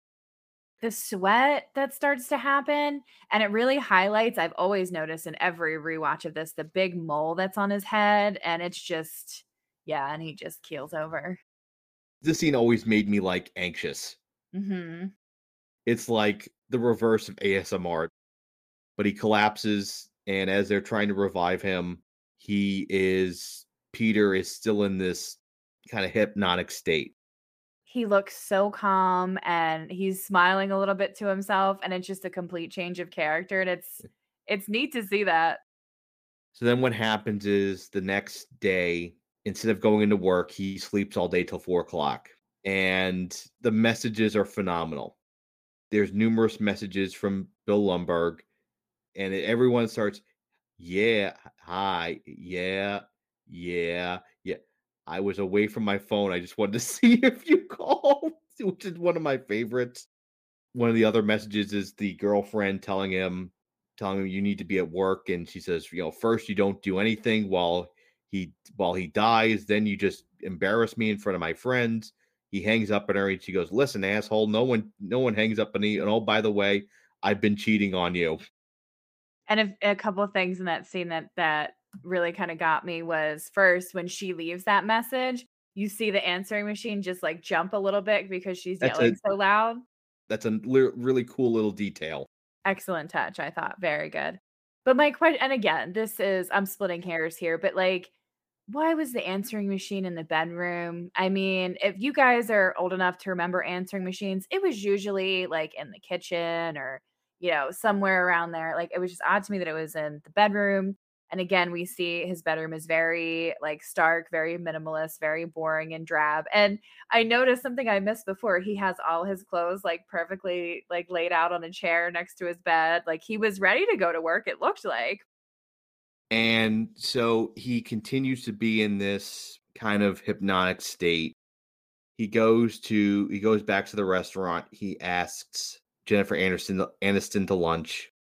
The sweat that starts to happen, and it really highlights I've always noticed in every rewatch of this, the big mole that's on his head, and it's just yeah, and he just keels over. This scene always made me, like, anxious. Mhm. It's like the reverse of ASMR. But he collapses, and as they're trying to revive him, he is Peter is still in this kinda hypnotic state. He looks so calm, and he's smiling a little bit to himself, and it's just a complete change of character, and it's eh. it's neat to see that. So then what happens is the next day, instead of going into work, he sleeps all day till four o'clock. and the messages are phenomenal. There's numerous messages from Bill Lumbergh, and everyone starts, "Yeah, hi, yeah, yeah, yeah. I was away from my phone, I just wanted to see if you called," which is one of my favorites. One of the other messages is the girlfriend telling him telling him, "You need to be at work," and she says, you know, first you don't do anything while he while he dies, then you just embarrass me in front of my friends." He hangs up on her, and she goes, "Listen, asshole, no one no one hangs up on me, and oh, by the way, I've been cheating on you." And if a couple of things in that scene that that really kinda got me was, first, when she leaves that message, you see the answering machine just, like, jump a little bit because she's That's yelling a so loud. that's a li really cool little detail. Excellent touch, I thought, very good. But my que and again, this is I'm splitting hairs here, but, like, why was the answering machine in the bedroom? I mean, if you guys are old enough to remember answering machines, it was usually, like, in the kitchen or, you know, somewhere around there, like, it was just odd to me that it was in the bedroom, and again, we see his bedroom is very, like, stark, very minimalist, very boring and drab, and I noticed something I missed before, he has all his clothes, like, perfectly, like, laid out on a chair next to his bed, like, he was ready to go to work, it looked like. And so he continues to be in this kind of hypnotic state. He goes to he goes back to the restaurant, he asks Jennifer Anderson Aniston to lunch.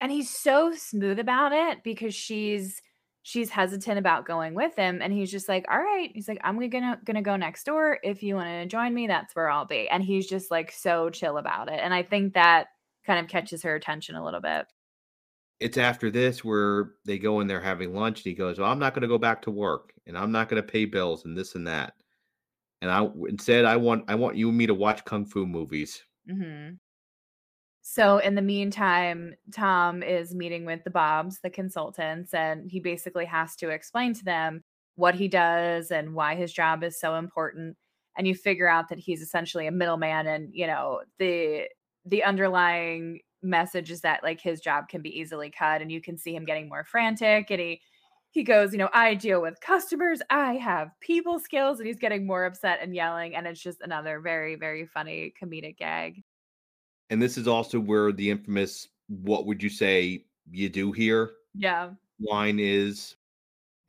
And he's so smooth about it because she's she's hesitant about going with him, and he's just like, "Alright," he's like, "I'm gonna gonna go next door, if you wanna join me, that's where I'll be," and he's just, like, so chill about it, and I think that kind of catches her attention a little bit. It's after this where they go in they're having lunch, and he goes, "Well, I'm not gonna go back to work, and I'm not gonna pay bills, and this and that, and i instead, I want I want you and me to watch kung fu movies." Mhm. So, in the meantime, Tom is meeting with the Bobs, the consultants, and he basically has to explain to them what he does and why his job is so important, and you figure out that he's essentially a middleman and, you know, the the underlying message is that, like, his job can be easily cut, and you can see him getting more frantic, and he he goes, you know, "I deal with customers, I have people skills," and he's getting more upset and yelling, and it's just another very, very funny comedic gag. And this is also where the infamous, "What would you say you do here?" Yeah. line is,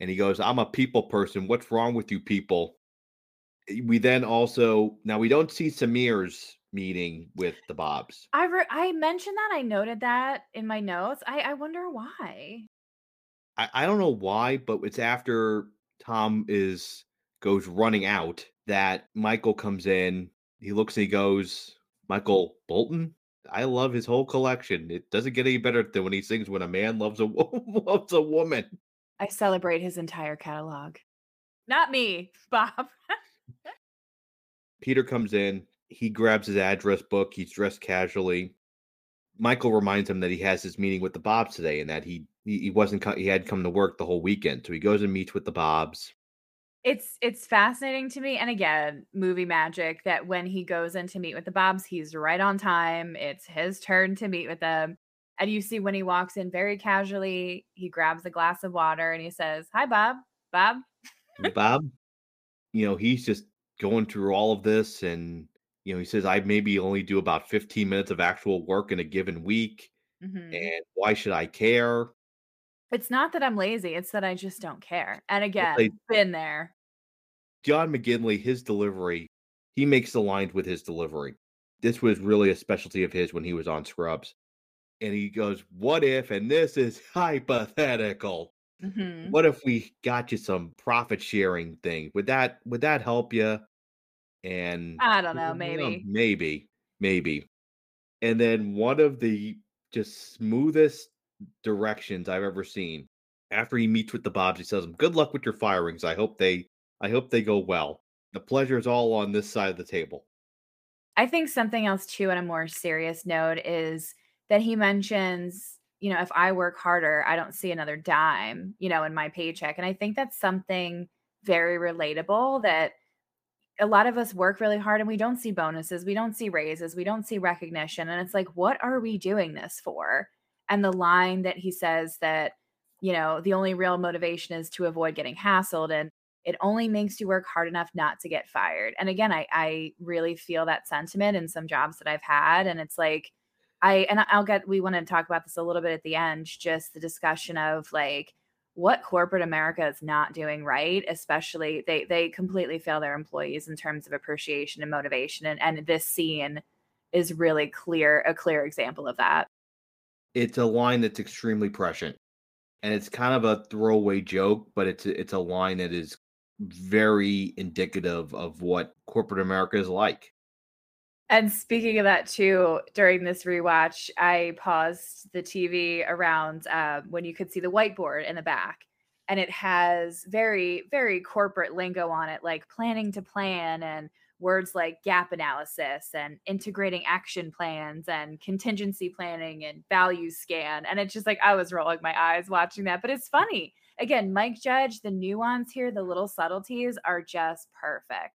and he goes, "I'm a people person, what's wrong with you people?" Eh, we then also now we don't see Samir's meeting with the Bobs. I re I mentioned that, I noted that in my notes, I I wonder why. I I don't know why, but it's after Tom is goes running out that Michael comes in, he looks and he goes, "Michael Bolton? I love his whole collection, it doesn't get any better than when he sings When a Man Loves a Loves a Woman." I celebrate his entire catalog. Not me, Bob. Peter comes in, he grabs his address book, he's dressed casually. Michael reminds him that he has his meeting with the Bobs today and that he he wasn't he hadn't come to work the whole weekend, so he goes and meets with the Bobs. It's it's fascinating to me, and again, movie magic that when he goes in to meet with the Bobs, he's right on time, it's his turn to meet with them, and you see when he walks in very casually, he grabs a glass of water and he says, "Hi, Bob. Bob?" Bob, you know, he's just going through all of this and, you know, he says, "I maybe only do about 15 minutes of actual work in a given week, Mhm. and why should I care?" It's not that I'm lazy, it's that I just don't care, and again, been there. John McGinley, his delivery, he makes the lines with his delivery. This was really a specialty of his when he was on Scrubs. and he goes, "What if?" And this is hypothetical. Mhm. What if we got you some profit sharing thing? Would that would that help you? And I don't know, "Well, maybe. maybe, maybe. And then one of the just smoothest directions I've ever seen. After he meets with the Bobs, he says, "Good luck with your firings. I hope they I hope they go well. The pleasure is all on this side of the table." I think something else too on a more serious note is that he mentions, you know, if I work harder, I don't see another dime, you know, in my paycheck. And I think that's something very relatable that a lot of us work really hard and we don't see bonuses, we don't see raises, we don't see recognition. And it's like, what are we doing this for? And the line that he says that, you know, the only real motivation is to avoid getting hassled. And it only makes you work hard enough not to get fired. And again, I, I really feel that sentiment in some jobs that I've had. And it's like, I, and I'll get, we want to talk about this a little bit at the end, just the discussion of like, what corporate America is not doing right, especially they they completely fail their employees in terms of appreciation and motivation. And, and this scene is really clear, a clear example of that. It's a line that's extremely prescient. And it's kind of a throwaway joke, but it's it's a line that is very indicative of what corporate America is like. And speaking of that too, during this rewatch, I paused the TV around uh, when you could see the whiteboard in the back, and it has very, very corporate lingo on it, like planning to plan and words like gap analysis and integrating action plans and contingency planning and value scan. And it's just like I was rolling my eyes watching that, but it's funny. Again, Mike Judge, the nuance here, the little subtleties are just perfect.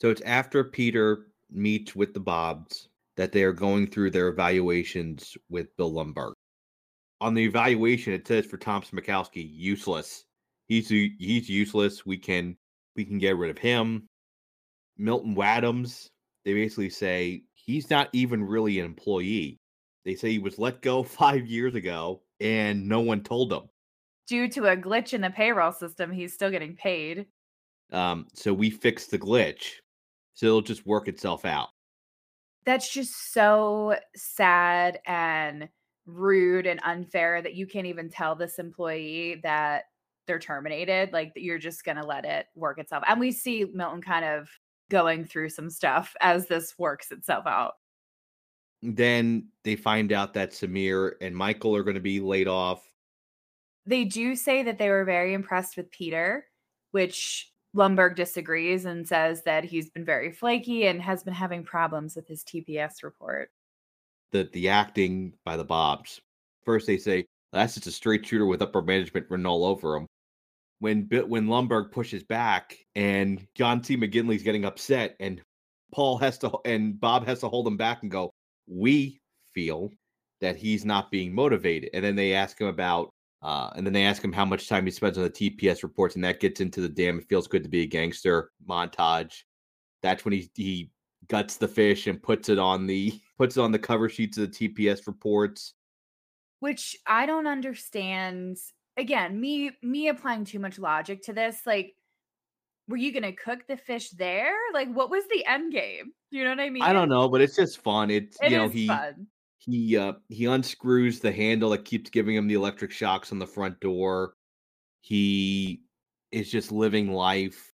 So it's after Peter meets with the Bobs that they are going through their evaluations with Bill Lumbergh. On the evaluation, it says for Tom Smykowski, useless. He's he's useless. We can we can get rid of him. Milton Waddams, they basically say he's not even really an employee. They say he was let go five years ago and no one told him. Due to a glitch in the payroll system, he's still getting paid. Um, so we fixed the glitch. So it'll just work itself out. That's just so sad and rude and unfair that you can't even tell this employee that they're terminated. Like you're just going to let it work itself. And we see Milton kind of going through some stuff as this works itself out. Then they find out that Samir and Michael are going to be laid off. They do say that they were very impressed with Peter, which Lumbergh disagrees and says that he's been very flaky and has been having problems with his TPS report. The the acting by the Bobs. First they say that's just a straight shooter with upper management written all over him. When when Lumbergh pushes back and John C. McGinley's getting upset and Paul has to and Bob has to hold him back and go, "We feel that he's not being motivated." And then they ask him about uh, and then they ask him how much time he spends on the TPS reports, and that gets into the damn it feels good to be a gangster montage. That's when he he guts the fish and puts it on the puts it on the cover sheets of the TPS reports. Which I don't understand. Again, me me applying too much logic to this, like were you gonna cook the fish there? Like, what was the end game? You know what I mean? I don't know, but it's just fun. It's It you know he fun. He uh he unscrews the handle that keeps giving him the electric shocks on the front door. He is just living life.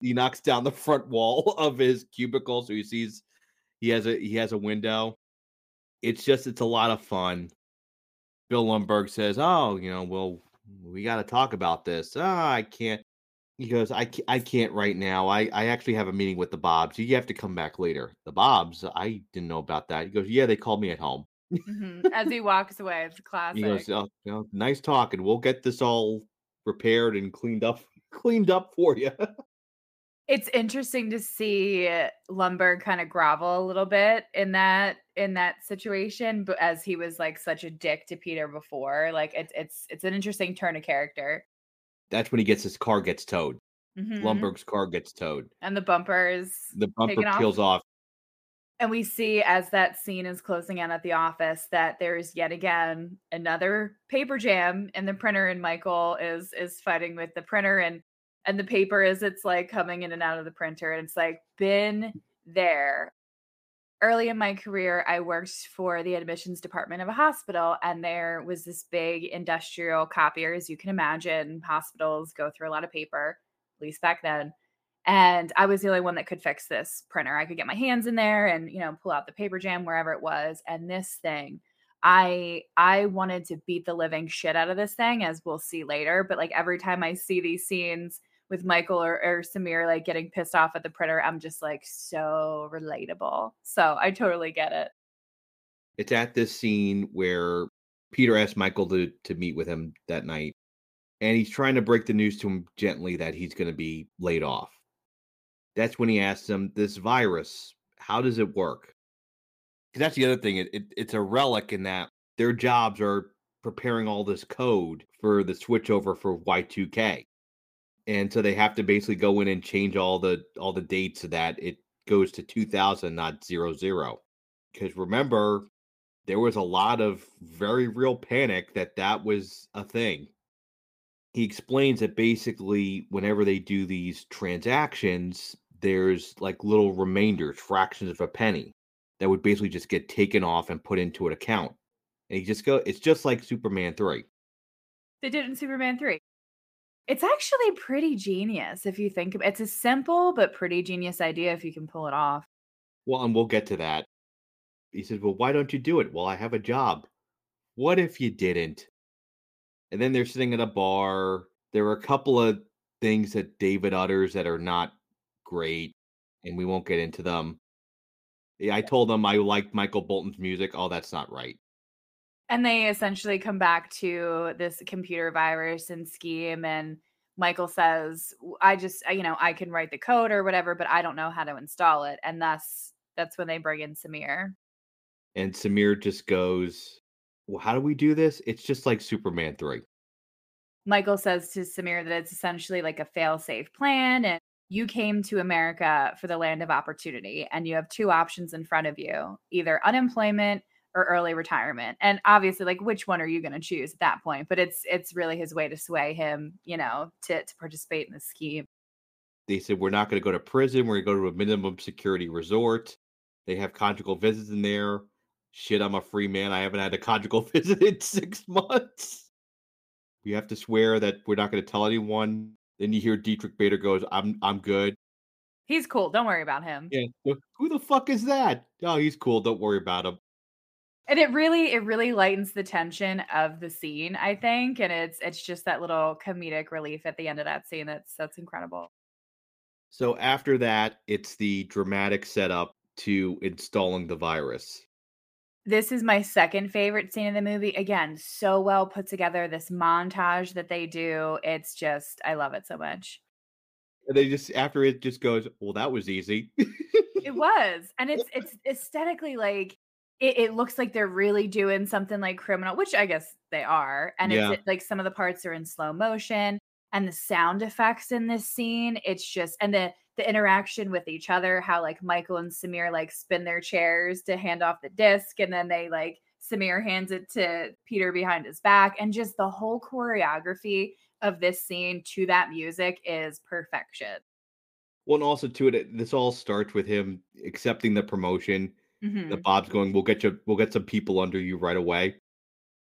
He knocks down the front wall of his cubicle so he sees he has a he has a window. It's just it's a lot of fun. Bill Lumbergh says, "Oh, you know, well, we got to talk about this." Ah, I can't. He goes, I, I can't right now. I, I actually have a meeting with the Bobs. You have to come back later. The Bobs, I didn't know about that. He goes, Yeah, they called me at home. Mhm. As he walks away, it's classic. He goes, oh, you know, Nice talking. We'll get this all repaired and cleaned up cleaned up for you. It's interesting to see Lumbergh kind of grovel a little bit in that in that situation, but as he was like such a dick to Peter before, like it's it's it's an interesting turn of character. That's when he gets his car gets towed. Mhm. Lumbergh's car gets towed. And the bumpers The bumper taken off. peels off. And we see as that scene is closing in at the office that there's yet again another paper jam in the printer, and Michael is is fighting with the printer and and the paper is it's like coming in and out of the printer, and it's like been there. Early in my career, I worked for the admissions department of a hospital, and there was this big industrial copier. As you can imagine, hospitals go through a lot of paper, at least back then. And I was the only one that could fix this printer. I could get my hands in there and, you know, pull out the paper jam wherever it was. And this thing, I I wanted to beat the living shit out of this thing, as we'll see later. But like every time I see these scenes with Michael or, or Samir like getting pissed off at the printer, I'm just like so relatable. So I totally get it. It's at this scene where Peter asks Michael to to meet with him that night, and he's trying to break the news to him gently that he's going to be laid off. That's when he asks him, "This virus, how does it work?" Because that's the other thing. It, it, it's a relic in that their jobs are preparing all this code for the switchover for Y2K and so they have to basically go in and change all the all the dates so that it goes to 2000 not 00 because remember there was a lot of very real panic that that was a thing. He explains that basically whenever they do these transactions there's like little remainders fractions of a penny that would basically just get taken off and put into an account. And he just go it's just like superman 3 they did it in superman 3 it's actually pretty genius if you think of it. it's a simple but pretty genius idea if you can pull it off. Well, and we'll get to that. He says, Well, why don't you do it? Well, I have a job. What if you didn't? And then they're sitting at a bar. There are a couple of things that David utters that are not great, and we won't get into them. I told them I liked Michael Bolton's music. Oh, that's not right. And they essentially come back to this computer virus and scheme and Michael says, I just, you know, I can write the code or whatever, but I don't know how to install it. And thus, that's when they bring in Samir. And Samir just goes, Well, how do we do this? It's just like Superman 3. Michael says to Samir that it's essentially like a fail safe plan. And you came to America for the land of opportunity, and you have two options in front of you either unemployment or early retirement. And obviously, like which one are you going to choose at that point? But it's it's really his way to sway him, you know, to to participate in the scheme. They said we're not going to go to prison. We're going to go to a minimum security resort. They have conjugal visits in there. Shit, I'm a free man. I haven't had a conjugal visit in six months. We have to swear that we're not going to tell anyone. Then you hear Diedrich Bader goes, "I'm I'm good." He's cool. Don't worry about him. Yeah. Who the fuck is that? Oh, he's cool. Don't worry about him and it really it really lightens the tension of the scene i think and it's it's just that little comedic relief at the end of that scene that's that's incredible. So after that it's the dramatic setup to installing the virus. This is my second favorite scene in the movie. Again so well put together this montage that they do it's just i love it so much. And they just after it just goes well that was easy. It was and it's it's aesthetically like it, it, looks like they're really doing something like criminal, which I guess they are. And yeah. it's like some of the parts are in slow motion and the sound effects in this scene. It's just and the the interaction with each other, how like Michael and Samir like spin their chairs to hand off the disc, and then they like Samir hands it to Peter behind his back, and just the whole choreography of this scene to that music is perfection. Well, and also to it, this all starts with him accepting the promotion mm-hmm. that Bob's going, we'll get you, we'll get some people under you right away.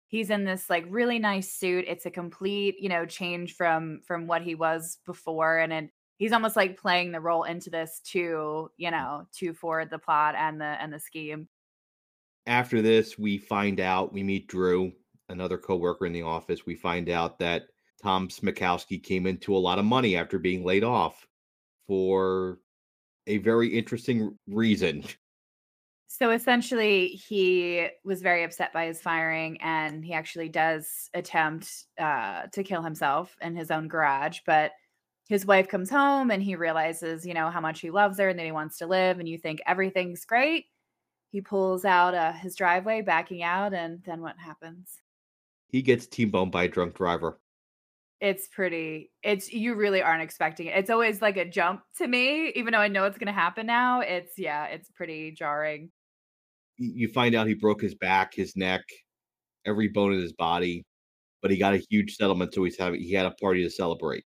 He's in this like really nice suit. It's a complete, you know, change from from what he was before, and it, he's almost like playing the role into this to, you know, to forward the plot and the and the scheme. After this, we find out we meet Drew, another coworker in the office. We find out that Tom Smykowski came into a lot of money after being laid off for a very interesting reason. So essentially, he was very upset by his firing, and he actually does attempt uh, to kill himself in his own garage. But his wife comes home, and he realizes, you know, how much he loves her, and that he wants to live. And you think everything's great. He pulls out uh, his driveway, backing out, and then what happens? He gets T-boned by a drunk driver. It's pretty. It's you really aren't expecting it. It's always like a jump to me, even though I know it's going to happen now. It's yeah, it's pretty jarring you find out he broke his back, his neck, every bone in his body, but he got a huge settlement, so he's having he had a party to celebrate.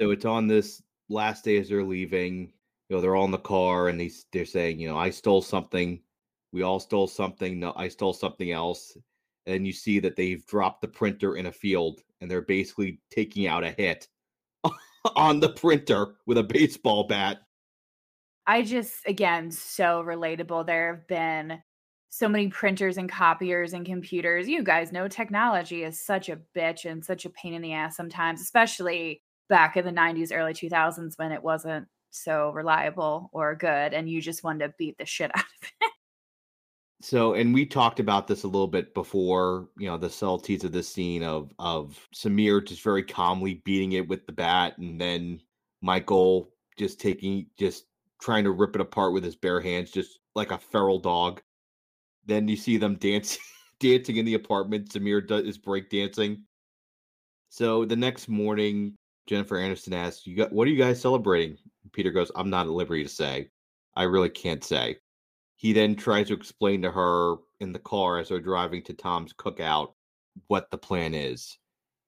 So it's on this last day as they're leaving. you know, they're all in the car and they they're saying, you know, I stole something. We all stole something. No, I stole something else. And you see that they've dropped the printer in a field and they're basically taking out a hit on the printer with a baseball bat. I just, again, so relatable. There have been so many printers and copiers and computers. You guys know technology is such a bitch and such a pain in the ass sometimes, especially back in the 90s, early 2000s when it wasn't so reliable or good and you just wanted to beat the shit out of it. So, and we talked about this a little bit before, you know, the subtleties of this scene of of Samir just very calmly beating it with the bat, and then Michael just taking, just trying to rip it apart with his bare hands, just like a feral dog. Then you see them dancing, dancing in the apartment. Samir does is break dancing. So the next morning, Jennifer Aniston asks, "You got what are you guys celebrating?" Peter goes, "I'm not at liberty to say. I really can't say." he then tries to explain to her in the car as they're driving to Tom's cookout what the plan is.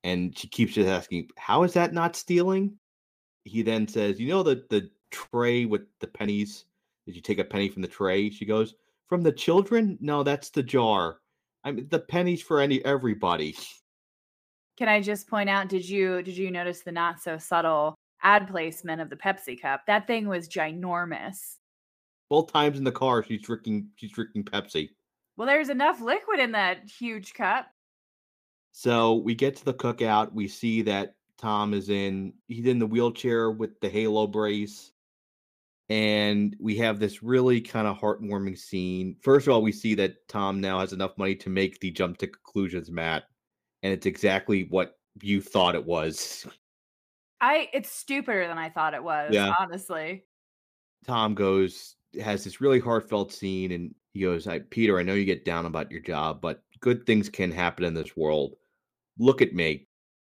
And she keeps just asking, How is that not stealing? He then says, You know the the tray with the pennies? Did you take a penny from the tray? She goes, From the children? No, that's the jar. I mean the pennies for any everybody. Can I just point out, did you did you notice the not so subtle ad placement of the Pepsi cup? That thing was ginormous. Both times in the car, she's drinking she's drinking Pepsi. Well, there's enough liquid in that huge cup. So we get to the cookout. We see that Tom is in he's in the wheelchair with the halo brace. And we have this really kind of heartwarming scene. First of all, we see that Tom now has enough money to make the jump to conclusions mat, And it's exactly what you thought it was. I it's stupider than I thought it was, yeah. honestly. Tom goes, has this really heartfelt scene and he goes, I, Peter, I know you get down about your job, but good things can happen in this world. Look at me.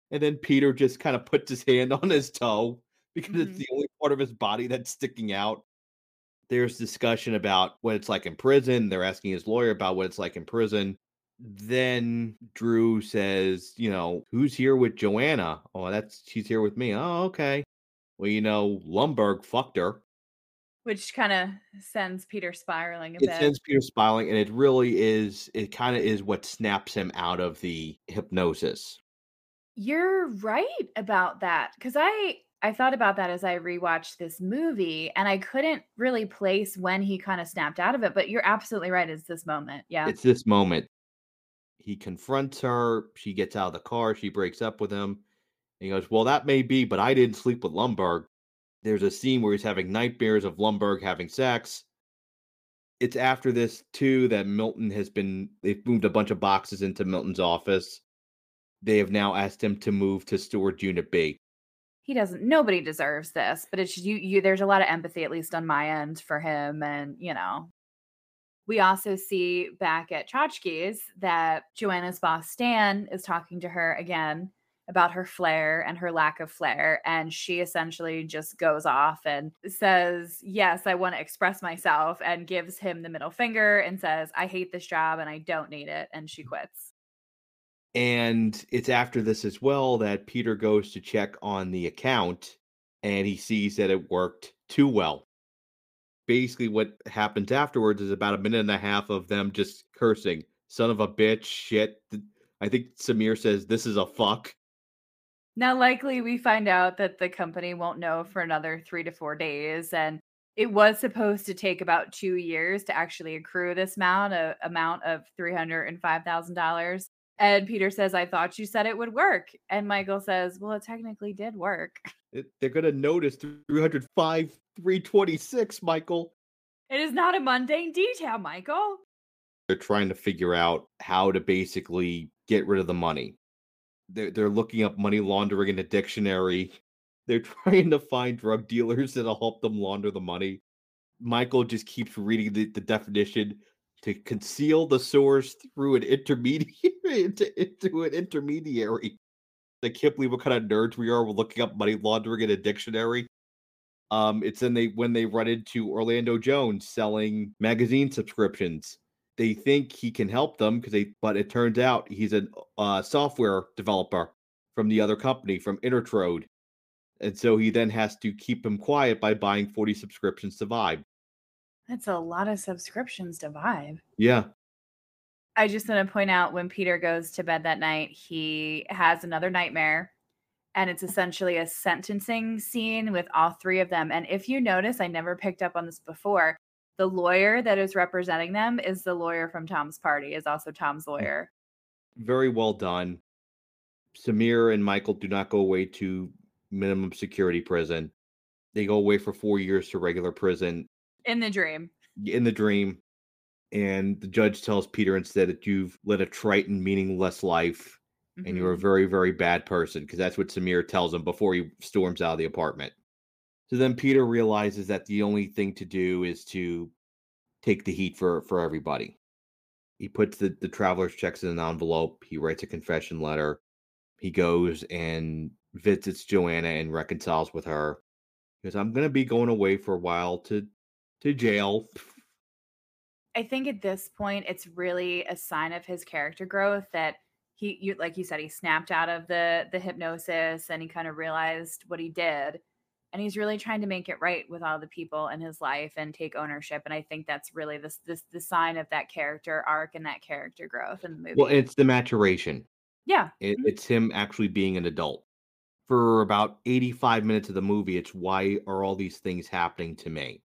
And then Peter just kind of puts his hand on his toe because mm-hmm. it's the only part of his body that's sticking out. There's discussion about what it's like in prison. They're asking his lawyer about what it's like in prison. Then Drew says, you know, who's here with Joanna? Oh, that's she's here with me. Oh, okay. Well, you know, Lumbergh fucked her. Which kind of sends Peter spiraling a it bit. sends Peter spiraling, and it really is. It kind of is what snaps him out of the hypnosis. You're right about that because I I thought about that as I rewatched this movie, and I couldn't really place when he kind of snapped out of it. But you're absolutely right. It's this moment. Yeah, it's this moment. He confronts her. She gets out of the car. She breaks up with him. he goes, "Well, that may be, but I didn't sleep with Lumbergh." There's a scene where he's having nightmares of Lumbergh having sex. It's after this too that Milton has been they've moved a bunch of boxes into Milton's office. They have now asked him to move to storage unit B. He doesn't nobody deserves this, but it's you you there's a lot of empathy at least on my end for him and, you know. We also see back at Chotchkie's that Joanna's boss Stan is talking to her again about her flair and her lack of flair. And she essentially just goes off and says, Yes, I want to express myself, and gives him the middle finger and says, I hate this job and I don't need it. And she quits. And it's after this as well that Peter goes to check on the account and he sees that it worked too well. Basically, what happens afterwards is about a minute and a half of them just cursing, son of a bitch, shit. I think Samir says, This is a fuck. Now, likely we find out that the company won't know for another three to four days. And it was supposed to take about two years to actually accrue this amount, a amount of $305,000. And Peter says, I thought you said it would work. And Michael says, Well, it technically did work. It, they're going to notice 305, 326, Michael. It is not a mundane detail, Michael. They're trying to figure out how to basically get rid of the money they're, they're looking up money laundering in a dictionary. They're trying to find drug dealers that'll help them launder the money. Michael just keeps reading the, the definition to conceal the source through an intermediary into, into an intermediary. I can't believe what kind of nerds we are. We're looking up money laundering in a dictionary. Um, it's in they when they run into Orlando Jones selling magazine subscriptions they think he can help them because they but it turns out he's a uh, software developer from the other company from Initrode And so he then has to keep him quiet by buying 40 subscriptions to Vibe. That's a lot of subscriptions to Vibe. Yeah. I just want to point out when Peter goes to bed that night, he has another nightmare. And it's essentially a sentencing scene with all three of them. And if you notice, I never picked up on this before. The lawyer that is representing them is the lawyer from Tom's party, is also Tom's mm. lawyer. Very well done. Samir and Michael do not go away to minimum security prison. They go away for four years to regular prison In the dream. in the dream. And the judge tells Peter instead that you've led a trite and meaningless life and you're a Mhm. very, very bad person because that's what Samir tells him before he storms out of the apartment. So then Peter realizes that the only thing to do is to take the heat for for everybody. He puts the, the traveler's checks in an envelope. He writes a confession letter. He goes and visits Joanna and reconciles with her. Because I'm gonna be going away for a while to to jail. I think at this point, it's really a sign of his character growth that he, you, like you said, he snapped out of the the hypnosis and he kind of realized what he did, and he's really trying to make it right with all the people in his life and take ownership. And I think that's really this this the sign of that character arc and that character growth in the movie. Well, it's the maturation. yeah, It, Mhm. it's him actually being an adult. For about 85 minutes of the movie, it's why are all these things happening to me?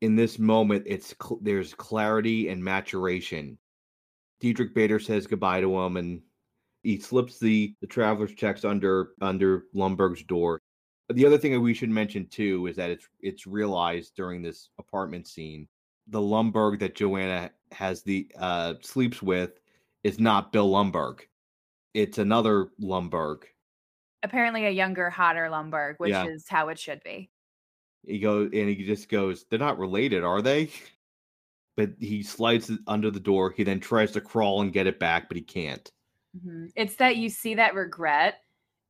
In this moment, it's cl- there's clarity and maturation. Diedrich Bader says goodbye to him, and he slips the the traveler's checks under under Lumbergh's door. But the other thing that we should mention too is that it's it's realized during this apartment scene, the Lumbergh that Joanna has the uh sleeps with is not Bill Lumbergh. It's another Lumbergh. apparently a younger, hotter Lumbergh, which Yeah. is how it should be. He goes and he just goes, They're not related, are they? But he slides it under the door. He then tries to crawl and get it back, but he can't. Mhm. It's that you see that regret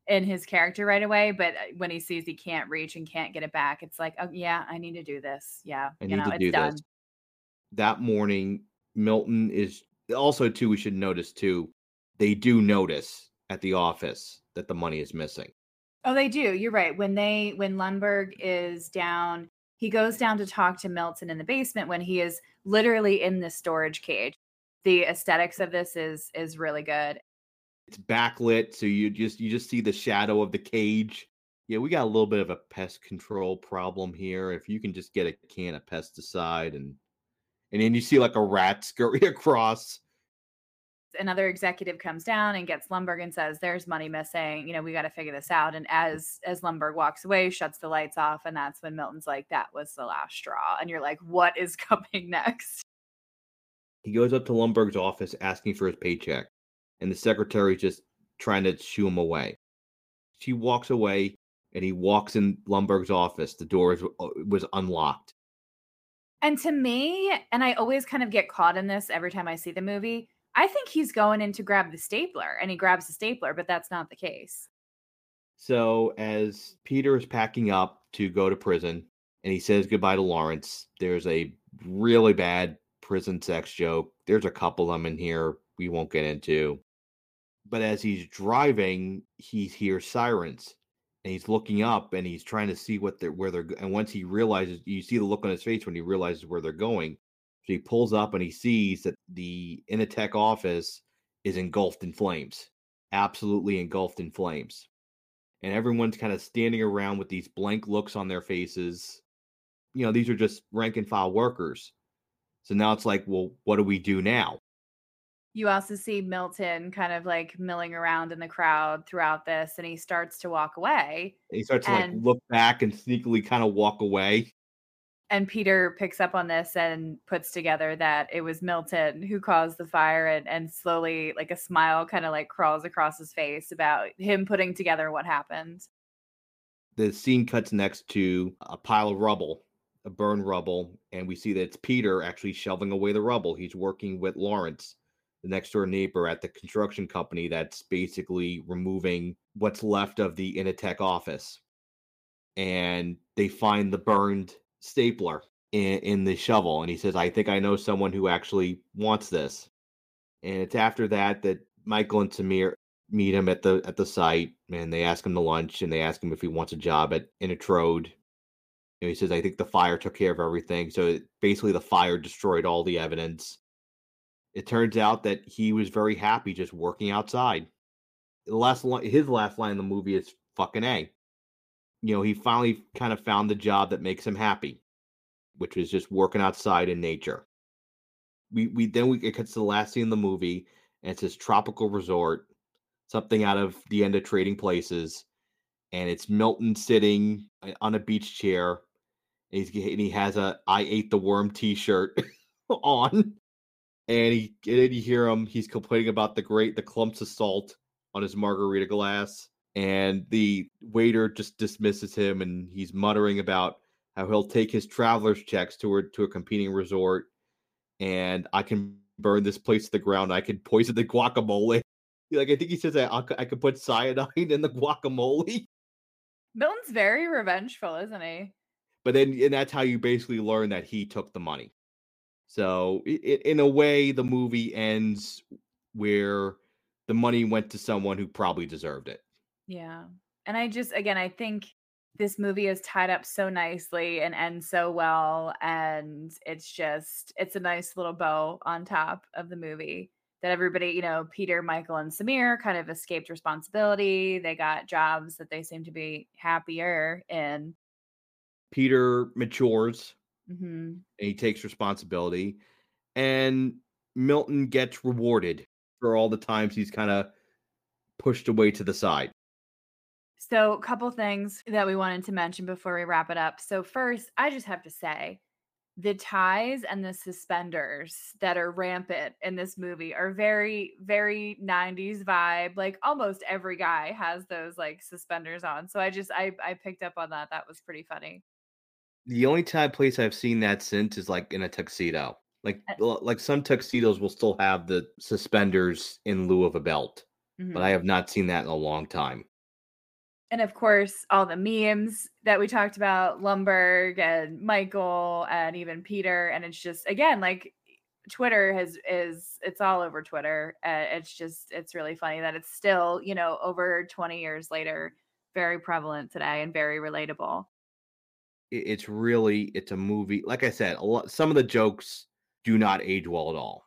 in his character right away, but uh, when he sees he can't reach and can't get it back, it's like, oh yeah, I need to do this. Yeah, I you know, to it's do done. this. That morning, Milton is also too, we should notice too, they do notice at the office that the money is missing. Oh, they do. You're right. When they when Lumbergh is down, he goes down to talk to Milton in the basement when he is literally in the storage cage. The aesthetics of this is is really good. It's backlit, so you just you just see the shadow of the cage. Yeah, we got a little bit of a pest control problem here. If you can just get a can of pesticide and and then you see like a rat scurry across. Another executive comes down and gets Lumbergh and says, "There's money missing. You know, we got to figure this out." And as as Lumbergh walks away, shuts the lights off, and that's when Milton's like, "That was the last straw." And you're like, "What is coming next?" He goes up to Lumbergh's office asking for his paycheck, and the secretary's just trying to shoo him away. She walks away, and he walks in Lumbergh's office. The door is, uh, was unlocked. And to me, and I always kind of get caught in this every time I see the movie, I think he's going in to grab the stapler and he grabs the stapler, but that's not the case. So as Peter is packing up to go to prison, and he says goodbye to Lawrence, there's a really bad prison sex joke. There's a couple of them in here we won't get into. But as he's driving, he hears sirens, and he's looking up and he's trying to see what they're where they're. And once he realizes, you see the look on his face when he realizes where they're going. So he pulls up and he sees that the Initech office is engulfed in flames, absolutely engulfed in flames and everyone's kind of standing around with these blank looks on their faces. You know, these are just rank and file workers. So now it's like, well, what do we do now? You also see Milton kind of like milling around in the crowd throughout this, and he starts to walk away. And he starts to like look back and sneakily kind of walk away. And Peter picks up on this and puts together that it was Milton who caused the fire, and, and slowly, like a smile kind of like crawls across his face about him putting together what happened. The scene cuts next to a pile of rubble, a burned rubble, and we see that it's Peter actually shoveling away the rubble. He's working with Lawrence, the next door neighbor at the construction company that's basically removing what's left of the Initech office. And they find the burned stapler in, in the shovel. And he says, I think I know someone who actually wants this. And it's after that that Michael and Samir meet him at the at the site and they ask him to lunch and they ask him if he wants a job at Initrode. he says, I think the fire took care of everything. So it, basically the fire destroyed all the evidence. It turns out that he was very happy just working outside. The last his last line in the movie is fucking A. You know, he finally kind of found the job that makes him happy, which was just working outside in nature. We we then we it cuts to the last scene in the movie and it's this tropical resort something out of the end of Trading Places, and it's Milton sitting uh, on a beach chair. And, he's, and he has a "I ate the worm" T-shirt on, and he and you hear him. He's complaining about the great the clumps of salt on his margarita glass, and the waiter just dismisses him, and he's muttering about how he'll take his traveler's checks to a, to a competing resort, and I can burn this place to the ground. I can poison the guacamole. Like I think he says I I could put cyanide in the guacamole. Milton's very revengeful, isn't he? But then, and that's how you basically learn that he took the money. So, it, in a way, the movie ends where the money went to someone who probably deserved it. Yeah, and I just again, I think this movie is tied up so nicely and ends so well, and it's just it's a nice little bow on top of the movie that everybody, you know, Peter, Michael, and Samir kind of escaped responsibility. They got jobs that they seem to be happier in. Peter matures mm-hmm. and he takes responsibility, and Milton gets rewarded for all the times he's kind of pushed away to the side. So, a couple things that we wanted to mention before we wrap it up. So, first, I just have to say, the ties and the suspenders that are rampant in this movie are very very 90s vibe like almost every guy has those like suspenders on. So i just i i picked up on that. That was pretty funny. The only time place i've seen that since is like in a tuxedo. Like like some tuxedos will still have the suspenders in lieu of a belt mm-hmm. but i have not seen that in a long time and of course all the memes that we talked about lumbergh and michael and even peter and it's just again like twitter has is it's all over twitter uh, it's just it's really funny that it's still you know over 20 years later very prevalent today and very relatable. It's really it's a movie like i said a lot some of the jokes do not age well at all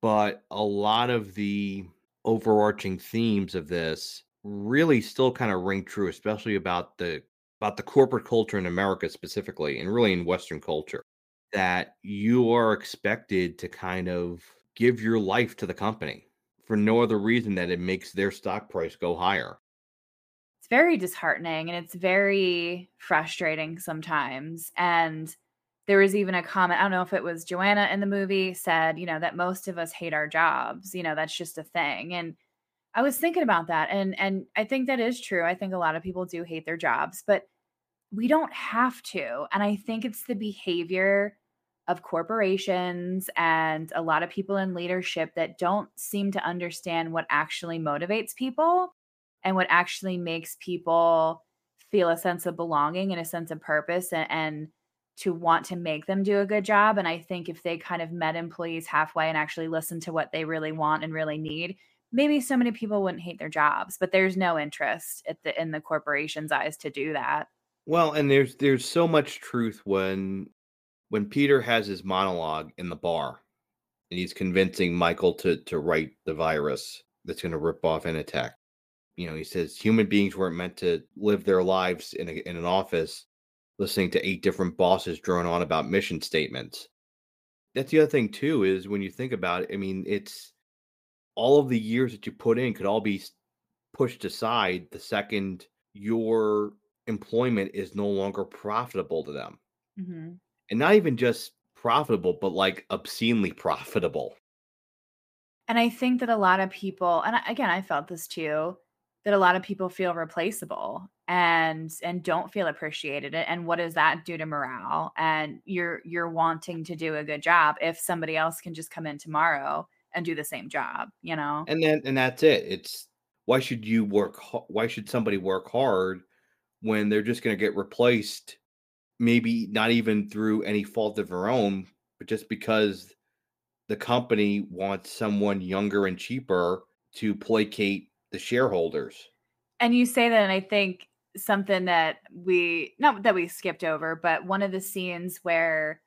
but a lot of the overarching themes of this really still kind of ring true, especially about the about the corporate culture in America specifically, and really in Western culture, that you are expected to kind of give your life to the company for no other reason that it makes their stock price go higher. It's very disheartening and it's very frustrating sometimes. And there was even a comment, I don't know if it was Joanna in the movie said, you know, that most of us hate our jobs. You know, that's just a thing. And I was thinking about that and and I think that is true. I think a lot of people do hate their jobs, but we don't have to. And I think it's the behavior of corporations and a lot of people in leadership that don't seem to understand what actually motivates people and what actually makes people feel a sense of belonging and a sense of purpose and, and to want to make them do a good job. And I think if they kind of met employees halfway and actually listened to what they really want and really need, maybe so many people wouldn't hate their jobs, but there's no interest at the in the corporation's eyes to do that. Well, and there's there's so much truth when when Peter has his monologue in the bar and he's convincing Michael to to write the virus that's going to rip off and attack. You know, he says human beings weren't meant to live their lives in a, in an office listening to eight different bosses drone on about mission statements. That's the other thing too is when you think about it, I mean, it's all of the years that you put in could all be pushed aside the second your employment is no longer profitable to them. Mm-hmm. And not even just profitable, but like obscenely profitable. And I think that a lot of people, and again, I felt this too, that a lot of people feel replaceable and and don't feel appreciated and what does that do to morale and you're you're wanting to do a good job if somebody else can just come in tomorrow and do the same job, you know? And then, and that's it. It's why should you work? Why should somebody work hard when they're just going to get replaced? Maybe not even through any fault of their own, but just because the company wants someone younger and cheaper to placate the shareholders. And you say that, and I think something that we not that we skipped over, but one of the scenes where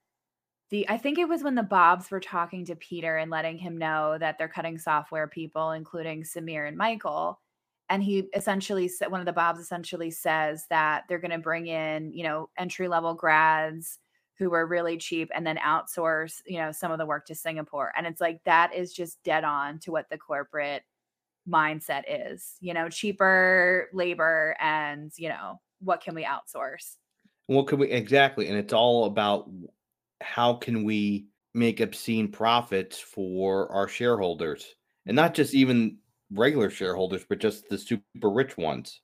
the I think it was when the Bobs were talking to Peter and letting him know that they're cutting software people, including Samir and Michael. And he essentially said one of the Bobs essentially says that they're going to bring in, you know, entry level grads who are really cheap and then outsource, you know, some of the work to Singapore. And it's like that is just dead on to what the corporate mindset is, you know, cheaper labor and, you know, what can we outsource? What can we exactly? And it's all about how can we make obscene profits for our shareholders and not just even regular shareholders, but just the super rich ones.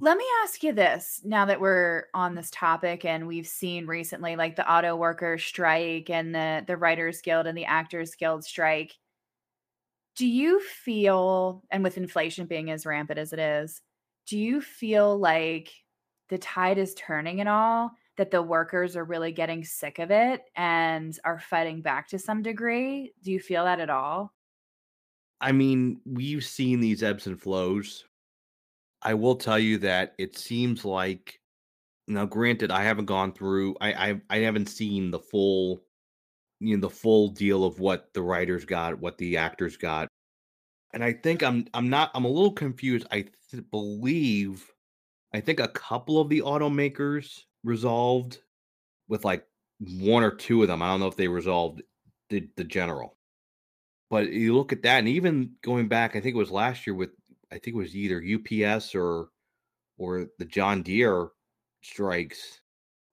Let me ask you this now that we're on this topic and we've seen recently like the auto workers strike and the the writers guild and the actors guild strike do you feel, and with inflation being as rampant as it is, do you feel like the tide is turning at all? That the workers are really getting sick of it and are fighting back to some degree? Do you feel that at all? I mean, we've seen these ebbs and flows. I will tell you that it seems like now granted I haven't gone through I I, I haven't seen the full you know the full deal of what the writers got, what the actors got. And I think I'm I'm not I'm a little confused. I th- believe I think a couple of the automakers resolved with like one or two of them. I don't know if they resolved the the general. But you look at that and even going back, I think it was last year with I think it was either UPS or or the John Deere strikes.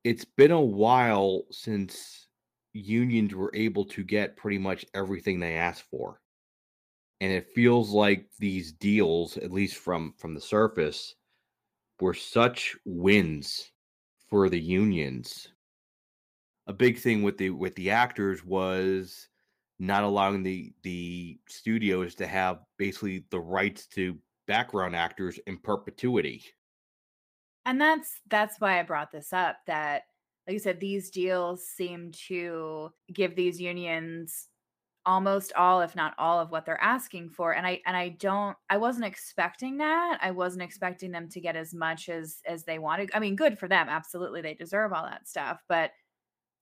It's been a while since unions were able to get pretty much everything they asked for. And it feels like these deals, at least from from the surface, were such wins for the unions. A big thing with the with the actors was not allowing the the studios to have basically the rights to background actors in perpetuity. And that's that's why I brought this up that like you said, these deals seem to give these unions almost all if not all of what they're asking for and i and i don't i wasn't expecting that i wasn't expecting them to get as much as as they wanted i mean good for them absolutely they deserve all that stuff but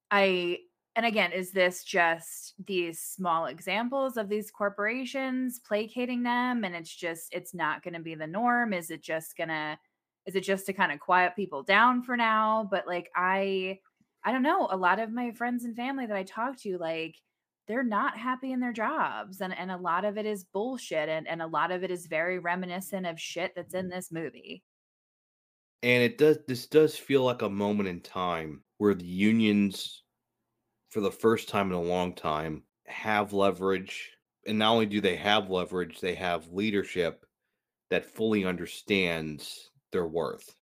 i and again is this just these small examples of these corporations placating them and it's just it's not going to be the norm? Is it just going to is it just to kind of quiet people down for now? But like i i don't know a lot of my friends and family that i talk to like they're not happy in their jobs and and a lot of it is bullshit and and a lot of it is very reminiscent of shit that's in this movie and it does this does feel like a moment in time where the unions for the first time in a long time have leverage and not only do they have leverage they have leadership that fully understands their worth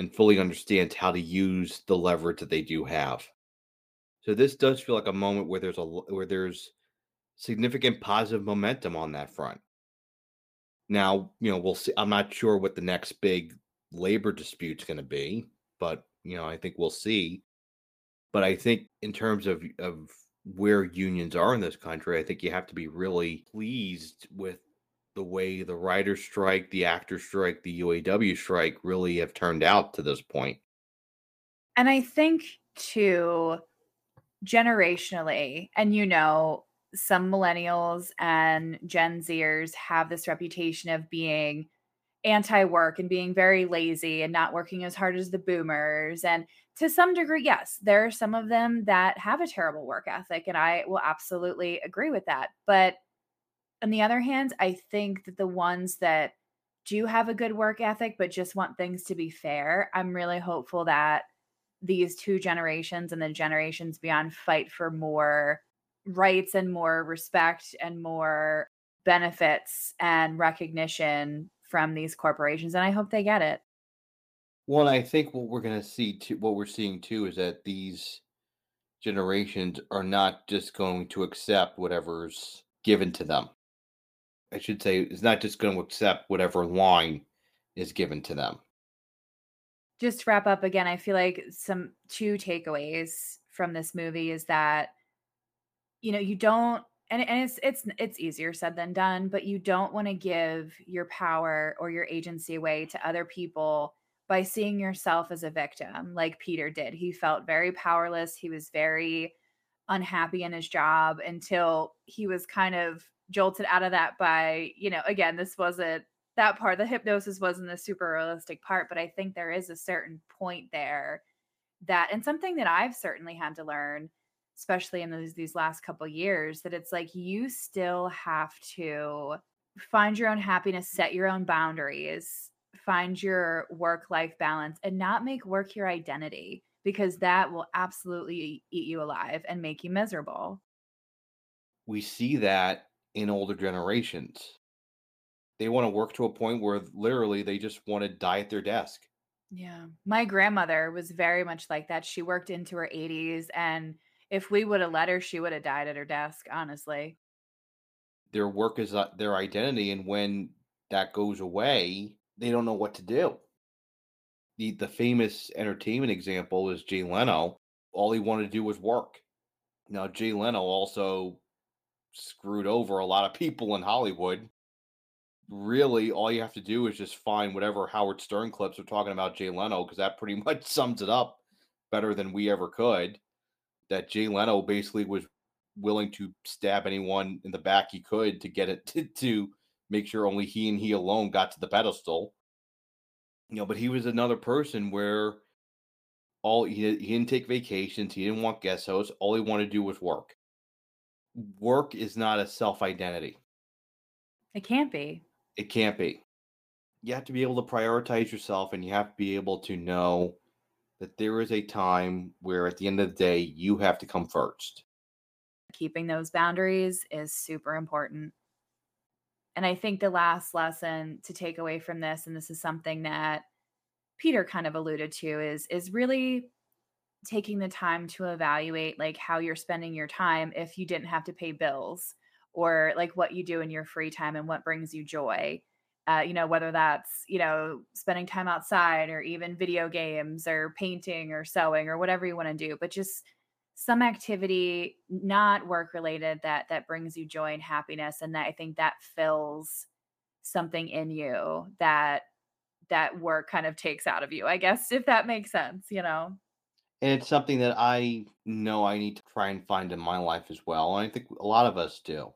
and fully understands how to use the leverage that they do have. So this does feel like a moment where there's a where there's significant positive momentum on that front. Now, you know, we'll see. I'm not sure what the next big labor dispute's going to be, but you know, I think we'll see. But I think in terms of of where unions are in this country, I think you have to be really pleased with the way the writer's strike, the actor strike, the UAW strike really have turned out to this point. And I think too, generationally, and you know, some millennials and Gen Zers have this reputation of being anti work and being very lazy and not working as hard as the boomers. And to some degree, yes, there are some of them that have a terrible work ethic. And I will absolutely agree with that. But on the other hand, I think that the ones that do have a good work ethic but just want things to be fair, I'm really hopeful that these two generations and the generations beyond fight for more rights and more respect and more benefits and recognition from these corporations and I hope they get it. Well, I think what we're going to see too what we're seeing too is that these generations are not just going to accept whatever's given to them. I should say, it's not just going to accept whatever line is given to them. Just to wrap up again, I feel like some two takeaways from this movie is that, you know, you don't and and it's it's it's easier said than done, but you don't want to give your power or your agency away to other people by seeing yourself as a victim like Peter did. He felt very powerless. He was very unhappy in his job until he was kind of jolted out of that by, you know, again, this wasn't that part. The hypnosis wasn't the super realistic part, but I think there is a certain point there that, and something that I've certainly had to learn, especially in those, these last couple years, that it's like you still have to find your own happiness, set your own boundaries, find your work life balance, and not make work your identity because that will absolutely eat you alive and make you miserable. We see that in older generations. They want to work to a point where literally they just want to die at their desk. Yeah. My grandmother was very much like that. She worked into her 80s and if we would have let her, she would have died at her desk, honestly. Their work is uh, their identity and when that goes away, they don't know what to do. The the famous entertainment example is Jay Leno. All he wanted to do was work. Now Jay Leno also screwed over a lot of people in Hollywood. Really, all you have to do is just find whatever Howard Stern clips are talking about Jay Leno, because that pretty much sums it up better than we ever could. That Jay Leno basically was willing to stab anyone in the back he could to get it to, to make sure only he and he alone got to the pedestal. You know, but he was another person where all he, he didn't take vacations, he didn't want guest hosts, all he wanted to do was work work is not a self identity. It can't be. It can't be. You have to be able to prioritize yourself and you have to be able to know that there is a time where at the end of the day you have to come first. Keeping those boundaries is super important. And I think the last lesson to take away from this and this is something that Peter kind of alluded to is is really taking the time to evaluate like how you're spending your time if you didn't have to pay bills or like what you do in your free time and what brings you joy uh, you know whether that's you know spending time outside or even video games or painting or sewing or whatever you want to do but just some activity not work related that that brings you joy and happiness and that i think that fills something in you that that work kind of takes out of you i guess if that makes sense you know and it's something that I know I need to try and find in my life as well. And I think a lot of us do.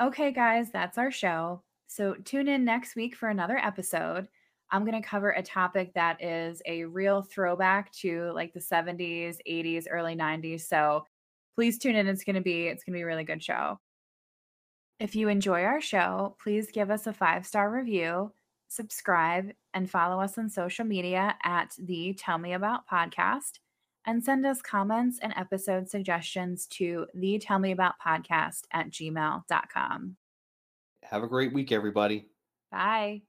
Okay, guys, that's our show. So tune in next week for another episode. I'm going to cover a topic that is a real throwback to like the 70s, 80s, early 90s. So please tune in. It's going to be it's going to be a really good show. If you enjoy our show, please give us a 5-star review subscribe, and follow us on social media at the Tell Me About podcast and send us comments and episode suggestions to the Tell Me About podcast at gmail.com. Have a great week, everybody. Bye.